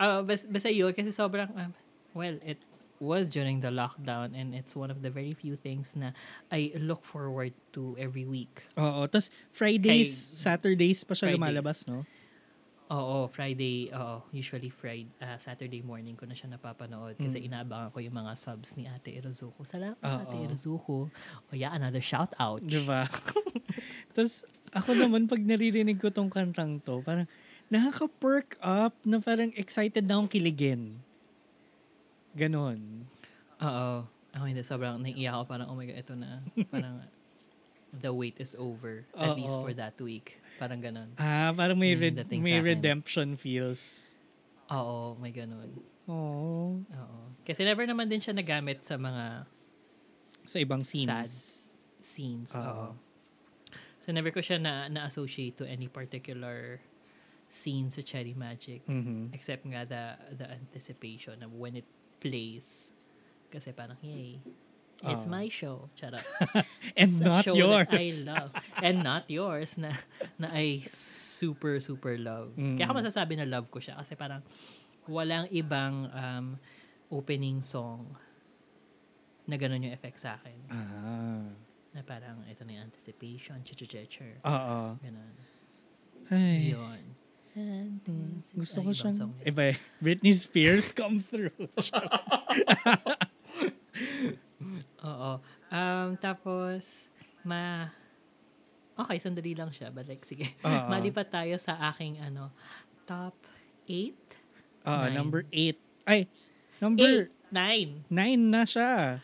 Uh, bas, basta yun, kasi sobrang, um, well, it was during the lockdown and it's one of the very few things na I look forward to every week. Oo, tapos Fridays, Kay- Saturdays pa siya Fridays. lumalabas, no? Oo, Friday, oo, usually Friday, Saturday morning ko na siya napapanood kasi inaabangan ko yung mga subs ni Ate Irozuko. Salamat, Oo. Ate Irozuko. O yeah, another shout out. Di ba? tapos ako naman, pag naririnig ko tong kantang to, parang nakaka-perk up na parang excited na akong kiligin. Ganon. Oo. Ako hindi, sobrang naiiyak ako. Parang, oh my God, ito na. Parang, the wait is over. At least for that week. Parang ganon. Ah, parang may, Yun yung red- dating may sa akin. redemption feels. Oo, may ganon. Oh, Oo. Kasi never naman din siya nagamit sa mga sa ibang scenes. sad scenes. Oo. Oo. So never ko siya na, na-associate to any particular scene sa Cherry Magic. Mhm. Except nga the, the anticipation of when it plays. Kasi parang, yay. It's Oo. my show. Charot. And It's not show yours. that I love. And not yours na, na I super, super love. Mm. Kaya ako masasabi na love ko siya kasi parang walang ibang um, opening song na ganun yung effect sa akin. Ah. Na parang ito na yung anticipation, chuchuchecher. Oo. Ganun. Ay. Yun. And Gusto ko siyang, iba eh, Britney Spears come through. Oo. Um, tapos, ma... Okay, sandali lang siya. But like, sige. Oo. Malipat tayo sa aking, ano, top 8? Ah, Nine. number 8. Ay, number 8? 9. 9 na siya.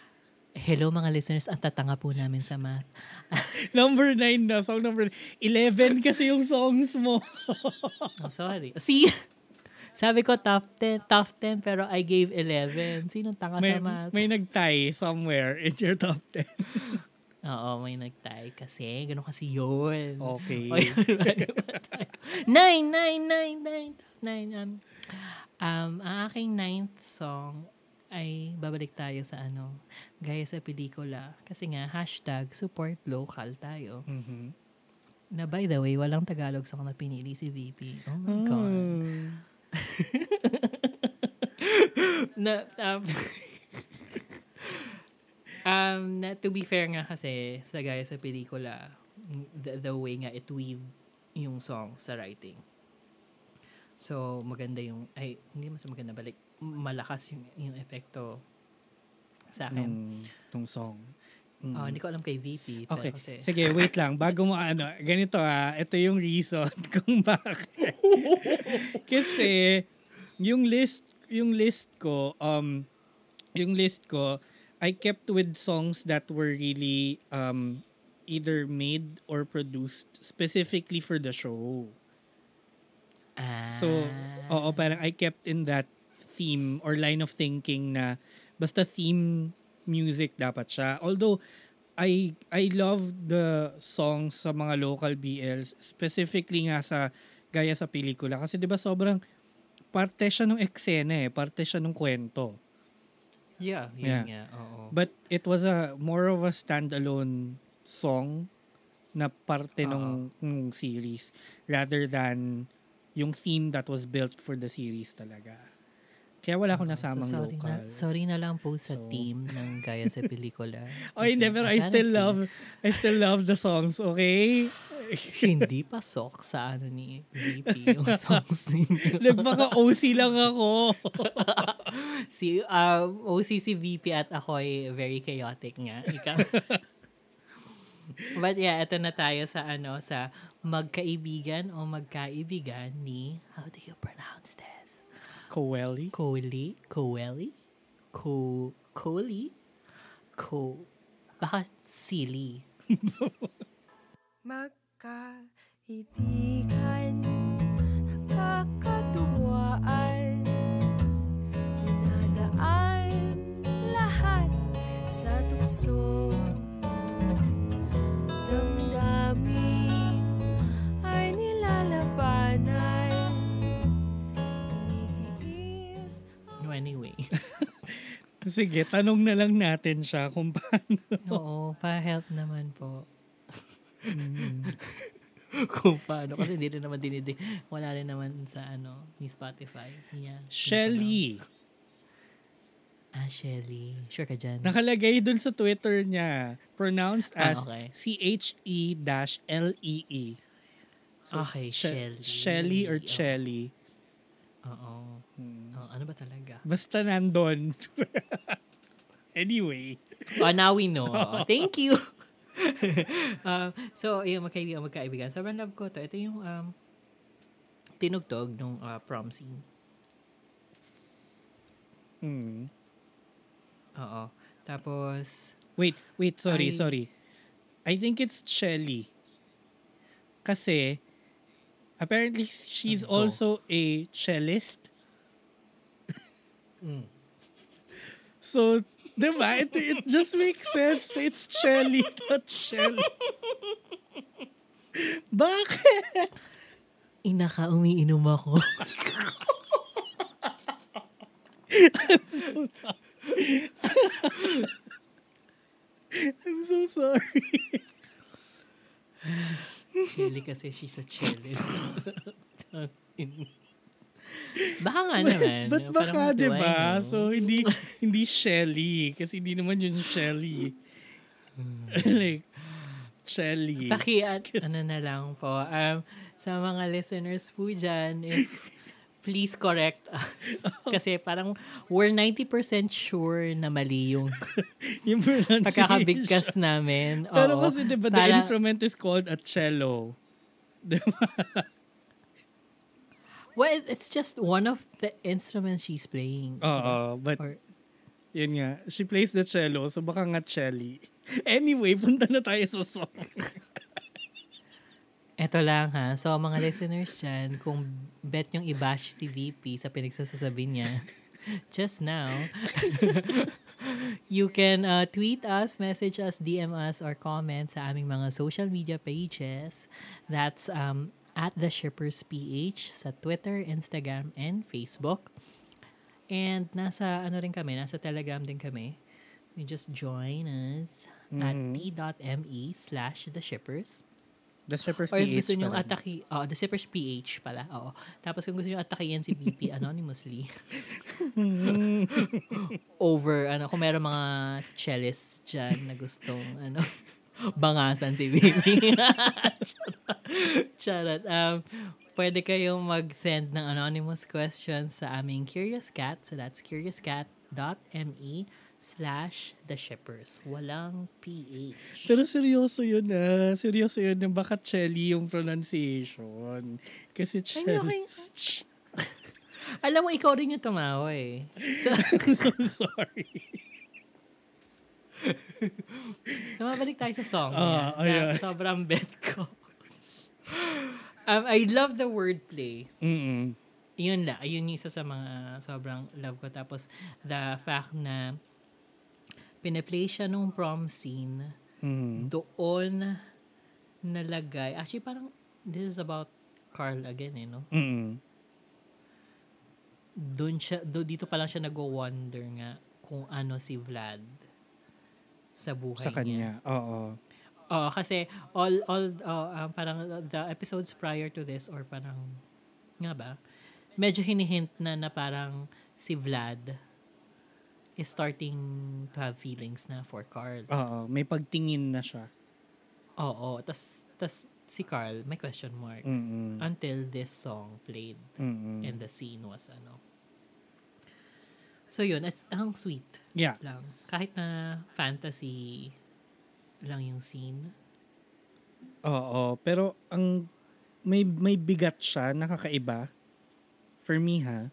Hello mga listeners, ang tatanga po namin sa math. Number 9 na. Song number 11 kasi yung songs mo. Oh, sorry. See? Sabi ko top 10, top 10, pero I gave 11. Sinong tanga may, sa math? may nag-tie somewhere in your top 10. Oo, may nagtay kasi. Ganun kasi yun. Okay. O, yun. Nine, nine, nine, nine, top nine. Um, um, ang aking ninth song ay babalik tayo sa ano, gaya sa pelikula. Kasi nga, hashtag support local tayo. Mhm. Na by the way, walang Tagalog song na pinili si VP. Oh my God. Oh. na, um, um, na, to be fair nga kasi, sa gaya sa pelikula, the, the way nga it weave yung song sa writing. So, maganda yung, ay, hindi mas maganda, balik, malakas yung, yung epekto sa akin. Nung, nung song. Mm. Oh, hindi ko alam kay VP. Okay. Kasi, Sige, wait lang. Bago mo ano, ganito ah, ito yung reason kung bakit. Kasi yung list, yung list ko, um, yung list ko, I kept with songs that were really um, either made or produced specifically for the show. ah, So, oo, parang I kept in that theme or line of thinking na basta theme music dapat siya. Although, I I love the songs sa mga local BLs, specifically nga sa gaya sa pelikula. Kasi di ba sobrang parte siya ng eksena eh, parte siya ng kwento. yeah, Yeah. Oo. But it was a more of a standalone song na parte nung, nung series rather than yung theme that was built for the series talaga. Kaya wala akong nasamang so, sorry local. Na, sorry na lang po sa So- team ng gaya sa pelikula. Oh, hindi, pero I still love I still love the songs, okay? hindi pasok sa ano ni VP yung songs ninyo. Nagpaka-OC lang ako. si um, OCC VP at ako ay very chaotic nga. Ikaw. But yeah, ito na tayo sa ano sa magkaibigan o magkaibigan ni how do you pronounce this? Coeli? Coeli? Coeli? Co Coeli? Co Baka silly. Magkaibigan, nakakatuwaan Sige, tanong na lang natin siya kung paano. Oo, pa-help naman po. Mm. Kung paano. Kasi hindi rin naman dinidi. Wala rin naman sa ano, ni Spotify. Niya. Shelly. Ah, Shelly. Sure ka dyan? Nakalagay dun sa Twitter niya. Pronounced Ah, as E okay. C-H-E-L-E-E. okay, She- Shelly. Shelly or Oo. Chelly. Oo. Oh, ano ba talaga? Basta nandun. anyway. Oh, now we know. Oh, thank you. um, so, yung magkaibigan, magkaibigan. Sobrang love ko to. Ito yung um, tinugtog nung uh, prom scene. Hmm. Oo. Tapos, Wait, wait, sorry, I- sorry. I think it's Shelly. Kasi, apparently she's also a cellist. Mm. So, di ba? It, it just makes sense. It's Shelly, not Shelly. Bakit? inaka umiinom ako. I'm so sorry. Shelly kasi she's a cellist. baka nga naman. Ba't baka, di ba? know? So, hindi, hindi Shelly. Kasi hindi naman yun Shelly. Hmm. like, Shelly. Paki, at, ano na lang po, um, sa mga listeners po dyan, if please correct us. Kasi parang we're 90% sure na mali yung yung pronunciation. pagkakabigkas namin. Pero Oo. kasi, di ba, the Para- instrument is called a cello. Di ba? Well, it's just one of the instruments she's playing. Oo, but Or, yun nga, she plays the cello, so baka nga Shelly. Anyway, punta na tayo sa song. eto lang ha. So, mga listeners dyan, kung bet yung i-bash si VP sa pinagsasasabi niya, just now, you can uh, tweet us, message us, DM us, or comment sa aming mga social media pages. That's um, at The Shippers PH sa Twitter, Instagram, and Facebook. And nasa ano rin kami, nasa Telegram din kami. You just join us at t.me slash The Shippers. The Shippers Or PH gusto nyo ataki, oh, The Shippers PH pala, oo. Tapos kung gusto nyo atakihin si VP anonymously, over, ano, kung meron mga cellists dyan na gustong, ano, bangasan si VP. Charot. Um, pwede kayong mag-send ng anonymous questions sa aming Curious Cat. So that's curiouscat.me slash the shippers. Walang PH. Pero seryoso yun ah. Seryoso yun. yung Baka Chelly yung pronunciation. Kasi okay. Chelly. Alam mo, ikaw rin yung tumawa eh. So, so sorry. so mabalik tayo sa song. Ah, niya, na ayan. sobrang bet ko. um, I love the wordplay. Mm-mm. Yun la, yun yung isa sa mga sobrang love ko. Tapos, the fact na pinaplay siya nung prom scene, Mm. doon nalagay. Actually, parang, this is about Carl again eh, no? Mm-mm. Doon siya, do, dito pa lang siya nag-wonder nga kung ano si Vlad sa buhay Sa niya. kanya. Oo. Oo, kasi all all um, parang the episodes prior to this or parang nga ba? Medyo hinihint na na parang si Vlad is starting to have feelings na for Carl. Oo. May pagtingin na siya. Oo, tas tas si Carl may question mark Mm-mm. until this song played Mm-mm. and the scene was ano. So yun, it's ang sweet Yeah. lang. Kahit na fantasy lang yung scene. Oo. Pero ang may may bigat siya, nakakaiba. For me ha.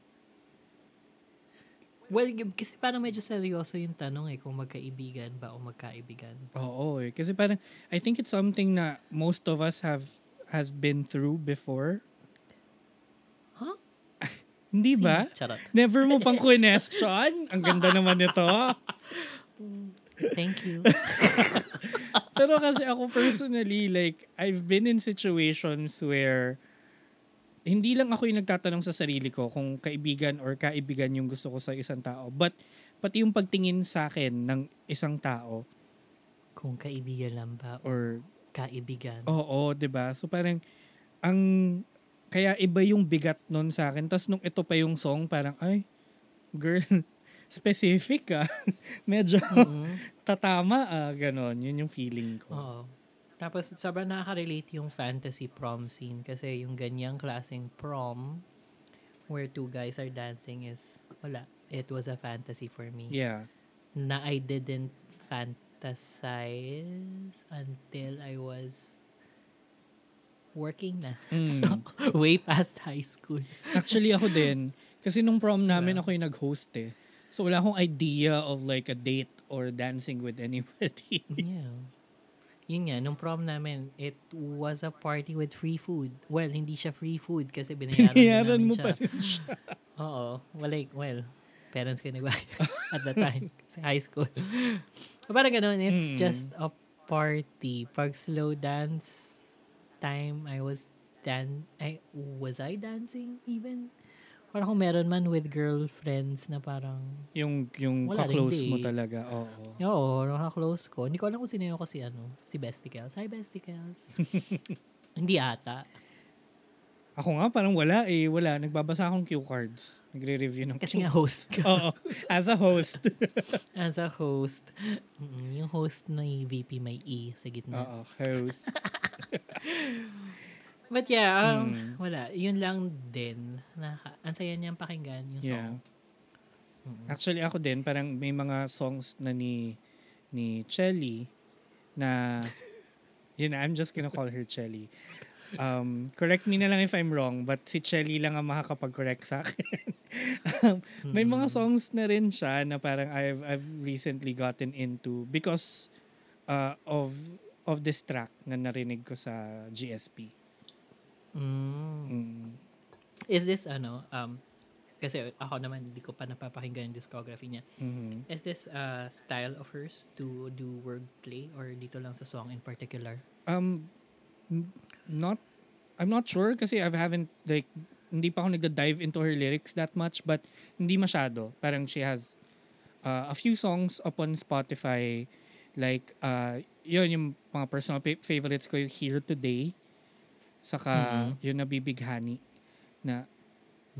Well, kasi parang medyo seryoso yung tanong eh, kung magkaibigan ba o magkaibigan. Oo eh. Kasi parang, I think it's something na most of us have has been through before. Hindi ba? Charot. Never mo pang question? Ang ganda naman nito. Thank you. Pero kasi ako personally, like, I've been in situations where hindi lang ako yung nagtatanong sa sarili ko kung kaibigan or kaibigan yung gusto ko sa isang tao. But pati yung pagtingin sa akin ng isang tao Kung kaibigan lang ba or kaibigan. oo, 'di ba? So parang ang kaya iba yung bigat nun sa akin. Tapos nung ito pa yung song, parang ay girl, specific ah. Medyo Mm-mm. tatama ah, ganon. Yun yung feeling ko. Oo. Tapos sobrang nakaka-relate yung fantasy prom scene kasi yung ganyang klaseng prom where two guys are dancing is wala. It was a fantasy for me. Yeah. Na I didn't fantasize until I was working na. Mm. So, way past high school. Actually ako din. Kasi nung prom namin Yeah. ako yung nag-host eh. So wala akong idea of like a date or dancing with anybody. Yeah. Yun nga, nung prom namin, it was a party with free food. Well, hindi siya free food kasi binayaran, din Pinayaran namin mo siya. pa rin siya. Oo. Well, like, well, parents ko nagbayad at the time. Kasi high school. Parang ganun, it's Mm. just a party. Pag slow dance time, I was dan I was I dancing even? Parang kung meron man with girlfriends na parang, Yung, yung ka-close mo talaga. Oo. oo, naka-close ko. Hindi ko alam kung sino yung kasi ano, si Besticles. Hi, Besticles. Hindi ata. Ako nga parang wala eh. Wala. Nagbabasa akong cue cards. Nagre-review ng Kasi cue nga host ka. Oo. As a host. As a host. Mm, yung host na VP may E sa gitna. Oo. Host. But yeah, um, Mm. wala. Yun lang din. Naka, ang saya niyang pakinggan yung Yeah. song. Mm. Actually ako din, parang may mga songs na ni ni Chelly na yun I'm just gonna call her Chelly. Um, correct me na lang if I'm wrong, but si Chelly lang ang makakapag-correct sa akin. Um, may mga songs na rin siya na parang I've I've recently gotten into because uh, of of this track na narinig ko sa GSP. Mm. Mm. Is this ano, um, kasi ako naman hindi ko pa napapakinggan yung discography niya. Mhm. Is this uh, style of hers to do wordplay or dito lang sa song in particular? Um, n- not, I'm not sure kasi I haven't, like, hindi pa ako nagda-dive into her lyrics that much, but hindi masyado. Parang she has uh, a few songs upon Spotify, like, uh, yun yung mga personal favorites ko, yung Here Today, saka Mhm. yung Nabibighani, na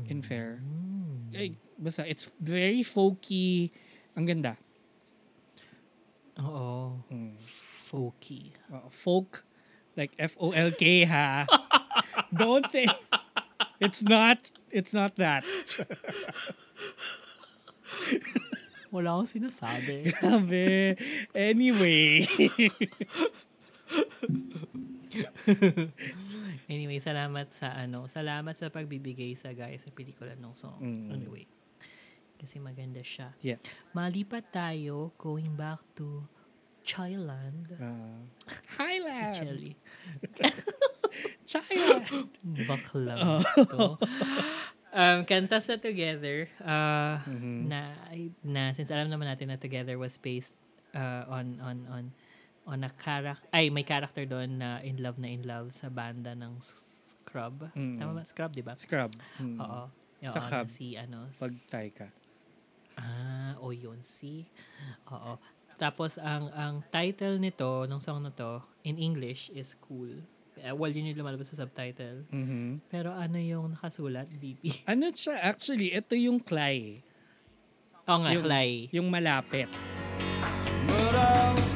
in fair. Mm. Eh, basta, it's very folky. Ang ganda. Oo. Mm. Folky. Uh, folk, like F-O-L-K ha. Don't think. It's not, it's not that. Wala akong sinasabi. Grabe. Anyway. anyway, salamat sa ano, salamat sa pagbibigay sa guys sa pelikula ng song. Mm. Anyway. Kasi maganda siya. yes. Malipat tayo, going back to Thailand. Uh, Si Highland. Chelly. China. Bakla Oh. Um, kanta sa Together, uh, Mhm. na, na, since alam naman natin na Together was based uh, on, on, on, on a character, ay, may character doon na in love na in love sa banda ng Scrub. Mm. Tama ba? Scrub, di ba? Scrub. Mm. Oo. Sa Oo, cab. na si, ano, Pag ka. Ah, o yun, si. Oo. Tapos, ang ang title nito, ng song na to, in English, is Cool. Eh, well, yun yung lumalabas sa subtitle. Mhm. Pero ano yung nakasulat, BP? Ano siya? Actually, ito yung Clay. Oo nga, Yung- Clay. Yung malapit. เ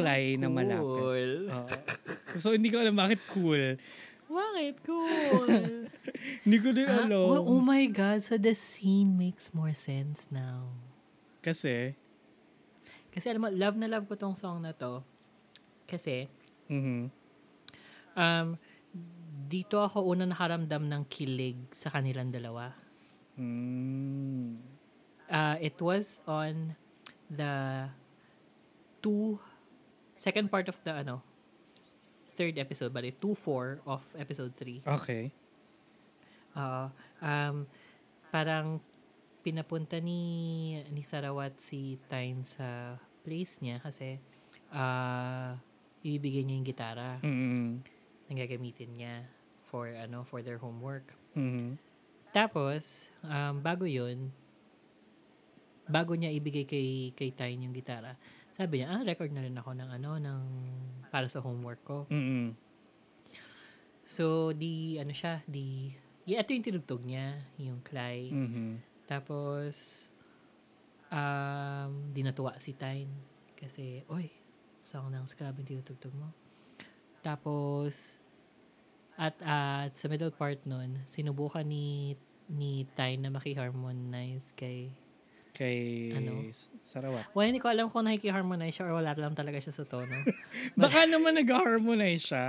Yung Clay na malapit. Cool. Oo. so, hindi ko alam bakit cool. Bakit cool? Hindi ko din ah, alam. oh, oh my God, so the scene makes more sense now. Kasi, Kasi alam mo, love na love ko tong song na to. Kasi, mhm. um, dito ako una nakaramdam ng kilig sa kanilang dalawa. Mm. Uh, it was on the two, second part of the, ano, third episode, but 2-4 of episode 3. Okay. Uh, um, parang pinapunta ni ni Sarawat si Tyne sa place niya kasi ah ibibigay niya yung gitara Mm. na gagamitin niya for ano for their homework. Mm. Tapos um, bago 'yun bago niya ibigay kay kay Tyne yung gitara, sabi niya, ah, record na rin ako ng ano, ng para sa homework ko. Mm. So, di, ano siya, di, yeah, ito yung tinugtog niya, yung Clay. Mhm. Tapos, um, di natuwa si Tyne. Kasi, oy, song ng Scrub yung tinutugtog mo. Tapos, at, at sa middle part nun, sinubukan ni ni Tyne na maki-harmonize kay Kay Ano? Sarawat. Well, hindi ko alam kung nakiki-harmonize siya or wala lang talaga siya sa tono. Baka naman nag-harmonize siya.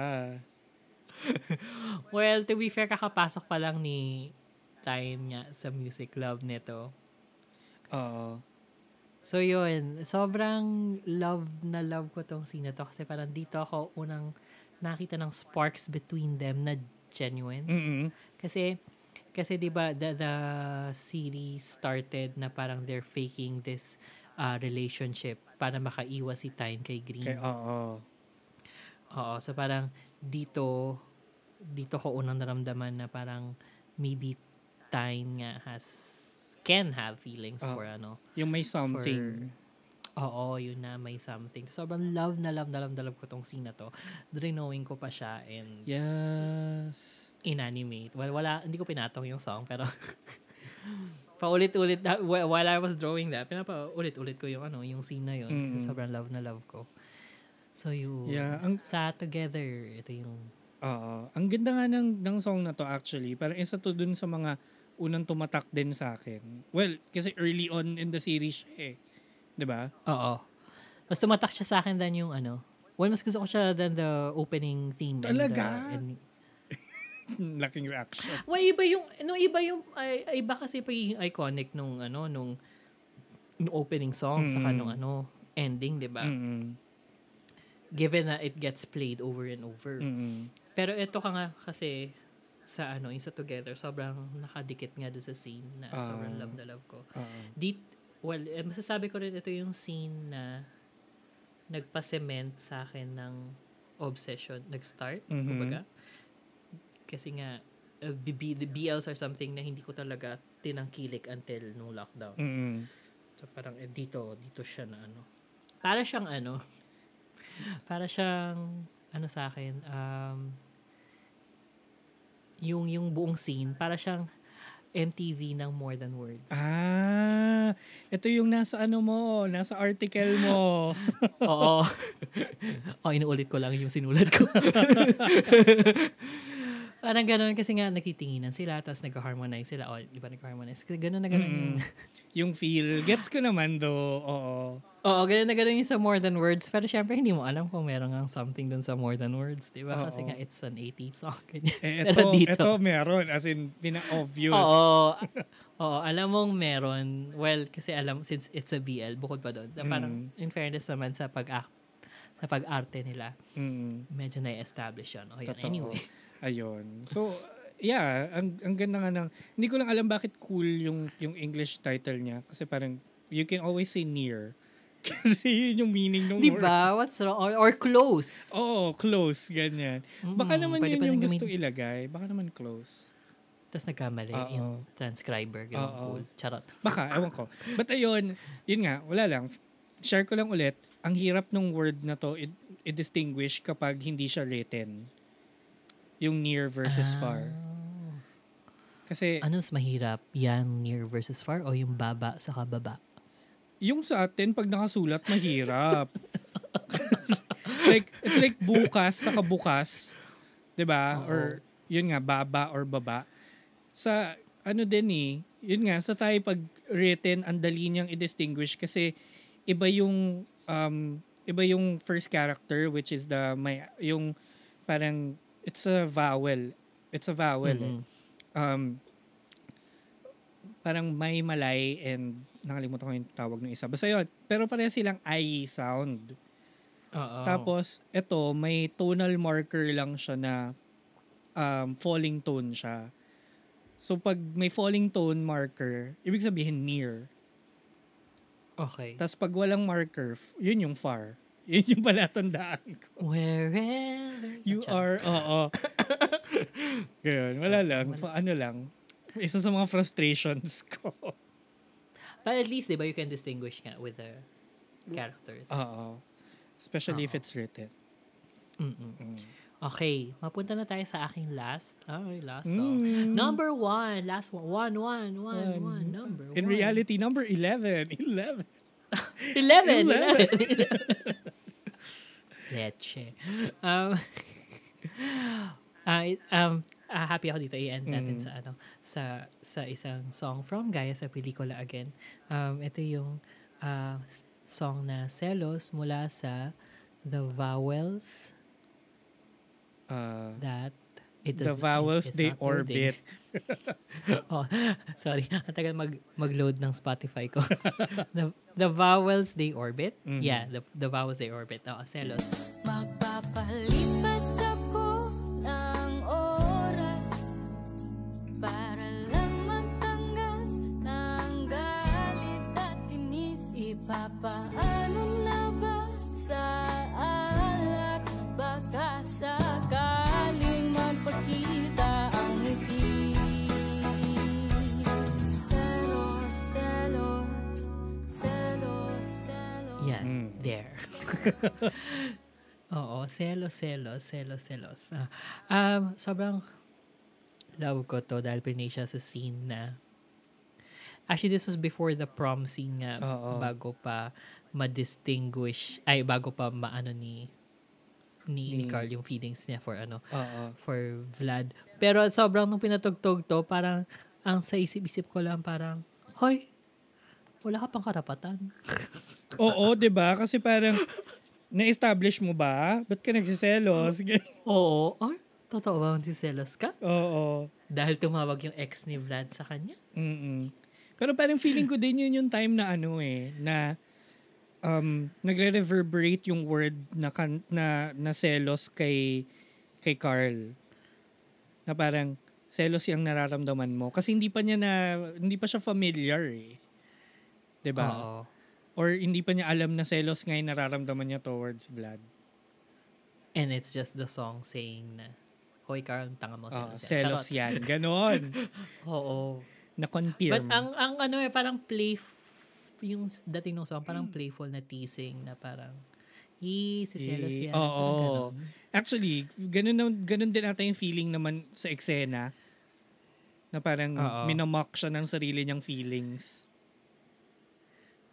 well, to be fair, kakapasok pa lang ni Tyne nga sa music love nito. Oo. So yun, sobrang love na love ko tong scene na to kasi parang dito ako unang nakita ng sparks between them na genuine. Mm. Kasi kasi 'di ba the, the series started na parang they're faking this uh, relationship para makaiwas si Tyne kay Green. Kay oo. Oo, so parang dito dito ko unang naramdaman na parang maybe Tyne nga has can have feelings Ah. for ano Yung may something. Oo, yun na, may something. Sobrang love na love na love na love ko tong scene na to. Drinowing ko pa siya and Yes. Inanimate. Well, wala, hindi ko pinatong yung song, pero paulit-ulit, while I was drawing that, pinapaulit-ulit ko yung ano, yung scene na yun. Mm. Kasi Sobrang love na love ko. So, yun. Yeah, ang Sa Together, ito yung, Oo. Ang ganda nga ng, ng song na to actually. Parang isa to dun sa mga unang tumatak din sa akin. Well, kasi early on in the series siya eh. 'Di ba? oo. Mas tumatak siya sa akin than yung ano, well, mas gusto ko siya than the opening theme. and Talaga? the- and- Laking reaction. Well, iba yung, no, iba yung, ay, iba kasi pa yung iconic nung, ano, nung, nung opening song, saka Mm. nung, ano, ending, di ba? Mm. Given na it gets played over and over. Mm. Pero ito ka nga kasi, sa ano, yung sa Together, sobrang nakadikit nga doon sa scene na Ah. sobrang love na love ko. Oo. Di, well, eh, masasabi ko rin ito yung scene na nagpa-cement sa akin ng obsession, nag-start, Mhm. kumbaga. Kasi nga, uh, B- the BLs are something na hindi ko talaga tinangkilik until nung lockdown. Mm. So parang eh, dito, dito siya na ano. Para siyang ano, para siyang, ano sa akin, um, yung, yung buong scene, para siyang MTV ng More Than Words. Ah, ito yung nasa ano mo, nasa article mo. Oo. o, inuulit ko lang yung sinulat ko. Parang ganun kasi nga nagtitinginan sila tapos nag-harmonize sila. O, di ba nag-harmonize? Kasi ganun na ganun yung... yung feel. Gets ko naman do. Oo. Oo, ganun na ganun yung sa More Than Words. Pero syempre, hindi mo alam kung meron nga something dun sa More Than Words. Di ba? Kasi nga, it's an 80s song. Eh, Pero ito, dito- ito meron. As in, pina-obvious. Oo. Oo, alam mong meron. Well, kasi alam, since it's a BL, bukod pa doon. Parang, Mm. in fairness naman sa pag sa pag-arte nila, Mm. medyo na-establish yun. O, yun. Totoo. Anyway. Ayun. So, yeah, ang, ang ganda nga ng, hindi ko lang alam bakit cool yung, yung English title niya. Kasi parang, you can always say near. Kasi yun yung meaning ng Di word. ba? What's wrong? Or, or close. Oo, close, ganyan. Baka Mm, naman pwede yun yung gusto ilagay. Baka naman close. Tapos nagkamali Oo. yung transcriber. Ganun Oo. cool. Charot. Baka, ewan ko. But ayun, yun nga, wala lang. Share ko lang ulit, ang hirap ng word na to i- i-distinguish kapag hindi siya written. Yung near versus far. Kasi, Ano mas mahirap? Yan, near versus far o yung baba sa kababa? yung sa atin, pag nakasulat, mahirap. like, it's like bukas sa kabukas. 'di ba Oo. Or, yun nga, baba or baba. Sa, ano din eh, yun nga, sa tayo pag written, ang dali niyang i-distinguish kasi iba yung, um, iba yung first character, which is the, may, yung, parang, it's a vowel. It's a vowel. eh. Mhm. um, parang may malay and nakalimutan ko yung tawag ng isa. Basta yun. Pero pareha silang I sound. Oo. Tapos, ito, may tonal marker lang siya na um, falling tone siya. So pag may falling tone marker, ibig sabihin near. Okay. Tapos pag walang marker, yun yung far. Yun yung palatandaan ko. Wherever. You are, oo. Ganyan, wala lang. Fa- ano lang. Isa sa mga frustrations ko. But at least, di ba, you can distinguish with the characters. Oo. Especially if Oo. it's written. Mm-mm. Mm. Okay, mapunta na tayo sa aking last. Ay, last song. Mm. Number one. Last one. One, one, one, One. one. Number In one. reality, number 11. 11. 11. 11. Leche. Um, it- um, ah, happy ako dito i-end natin Mm. sa ano sa sa isang song from Gaya sa pelikula again. Um, ito yung s- song na Celos mula sa The Vowels Uh, that it the vowels, they orbit. oh, sorry. Ang tagal mag, mag-load ng Spotify ko. the, the vowels, they orbit? Mhm. Yeah, the, the vowels, they orbit. Oh, celos. Magpapalipas ako ng oras Para lang magtanggal ng galit at inis Ipapaano Oo, celos, celos, celos, celos. Ah, um, sobrang love ko to dahil pinay siya sa scene na Actually, this was before the prom scene nga Oo. bago pa ma-distinguish ay bago pa maano ni ni, ni Ni- Carl yung feelings niya for ano Oo. for Vlad. Pero sobrang nung pinatugtog to, parang ang sa isip-isip ko lang parang, Hoy, wala ka pang karapatan. Oo, 'di ba? Kasi parang na-establish mo ba? Ba't ka nagsiselos? Oo. Or, totoo ba si Celos ka? Oo. Dahil tumawag yung ex ni Vlad sa kanya? Mm-mm. Pero parang feeling ko din yun yung time na ano eh, na um, nagre-reverberate yung word na, kan, na, na selos kay, kay Carl. Na parang selos yung nararamdaman mo. Kasi hindi pa niya na, hindi pa siya familiar eh. 'Di ba? Oo. Or hindi pa niya alam na selos nga yung nararamdaman niya towards Vlad. And it's just the song saying na, Hoy, Carl, ang tanga mo. Oh, Celos, yan." selos Charot. yan. Ganon. Oo. Na-confirm. But ang, ang ano eh, parang play, yung dating ng song, parang playful na teasing na parang, Yee, si Celos Eh, yan. oo. Parang ganon. Actually, ganun, na, ganun din ata yung feeling naman sa eksena. Na parang Oo. minamock siya ng sarili niyang feelings.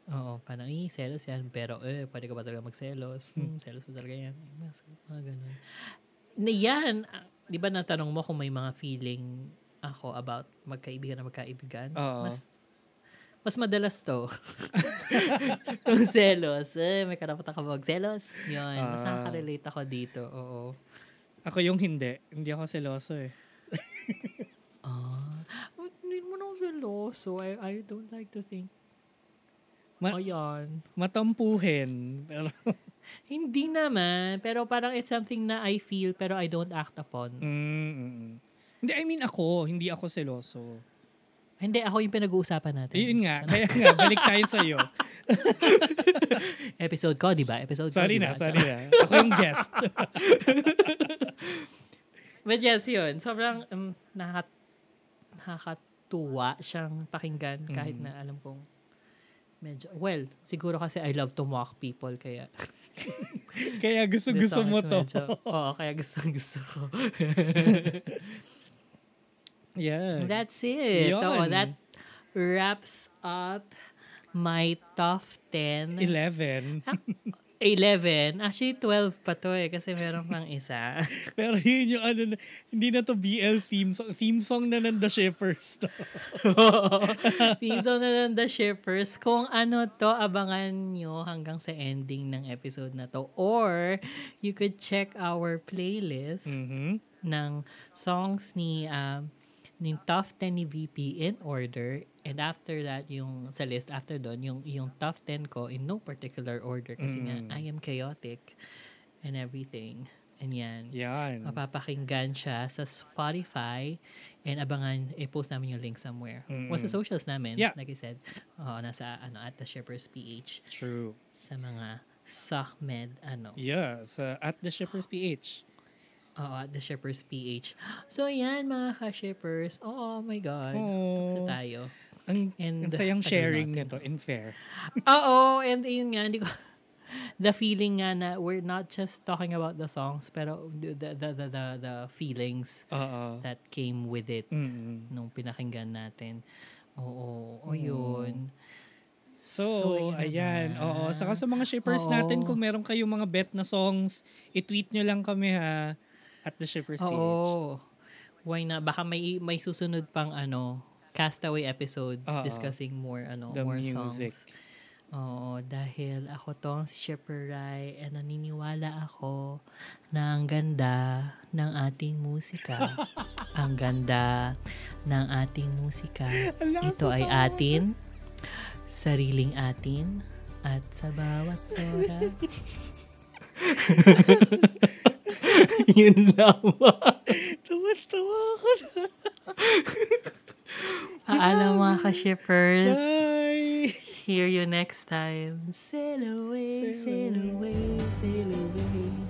Oo, parang, eh, selos yan. Pero, eh, pwede ka ba talaga magselos? Hmm, selos ba talaga yan? Eh, Mas, mga ganun. Na yan, ah, di ba natanong mo kung may mga feeling ako about magkaibigan na magkaibigan? Oo. Mas, mas madalas to. Kung selos, eh, may karapatan ka magselos? Yun, mas Ah. nakaka-relate ako dito. Oo. Ako yung hindi. Hindi ako seloso eh. Ah, hindi mo nang seloso. I, I don't like to think. Ma- Ayan. Matampuhin. Pero, Hindi naman. Pero parang it's something na I feel pero I don't act upon. mm, mm, mm. Hindi, I mean ako. Hindi ako seloso. Hindi, ako yung pinag-uusapan natin. Ayun nga. Kaya nga, balik tayo sa'yo. Episode ko, di ba? Episode Sorry ko, di na, ba? sorry na. Ako yung guest. But yes, yun. Sobrang um, nakaka, nakakatuwa siyang pakinggan kahit Mm. na alam kong medyo, well, siguro kasi I love to mock people kaya Kaya gusto-gusto song mo to. medyo- oo, kaya gusto gusto ko. Yeah. That's it. Yun. Oo, that wraps up my top 10. 11. 11. Actually, 12 pa to eh, kasi meron pang isa. Pero yun yung ano, na- hindi na to BL theme song. Theme song na ng The Shippers to. Theme song na lang The Shippers. Kung ano to, abangan nyo hanggang sa ending ng episode na to. Or, you could check our playlist Mhm. ng songs ni um, ni top 10 ni VP in order. And after that, yung sa list after doon, yung, yung top 10 ko in no particular order kasi nga, Mm. I am chaotic and everything. And yan. Yan. Mapapakinggan siya sa Spotify and abangan, i-post namin yung link somewhere. Mm-mm. O sa socials namin, Yeah. like I said. Oo, nasa ano, at the Shippers PH True. sa mga SOCMED, ano. Yeah, sa at the Shippers PH. Oo, at the Shippers PH. So, yan mga ka-shippers. Oh, my God. Oh. Tapos tayo. Ang, And ang sayang sharing nito in fair. Oo, and yun nga, hindi ko, the feeling nga na we're not just talking about the songs, pero the, the, the, the, the, the feelings Oo. that came with it Mm. nung pinakinggan natin. Oo, o yun. So, yun ayan. na. Oo. Saka sa mga shippers Oo. natin, kung meron kayong mga bet na songs, i-tweet nyo lang kami ha at the Shippers PH. Oo. Why na? Baka may may susunod pang ano, Castaway episode Oo. discussing more ano, The more music. songs. Oo, dahil ako tong si Shipper Rai and naniniwala ako na ang ganda ng ating musika. ang ganda ng ating musika. Ito ay atin, sariling atin, at sa bawat oras. Yun lamang. Tawa-tawa ako na. Paalam mga ka-shippers. Bye! Hear you next time. Sail away, sail away, sail away.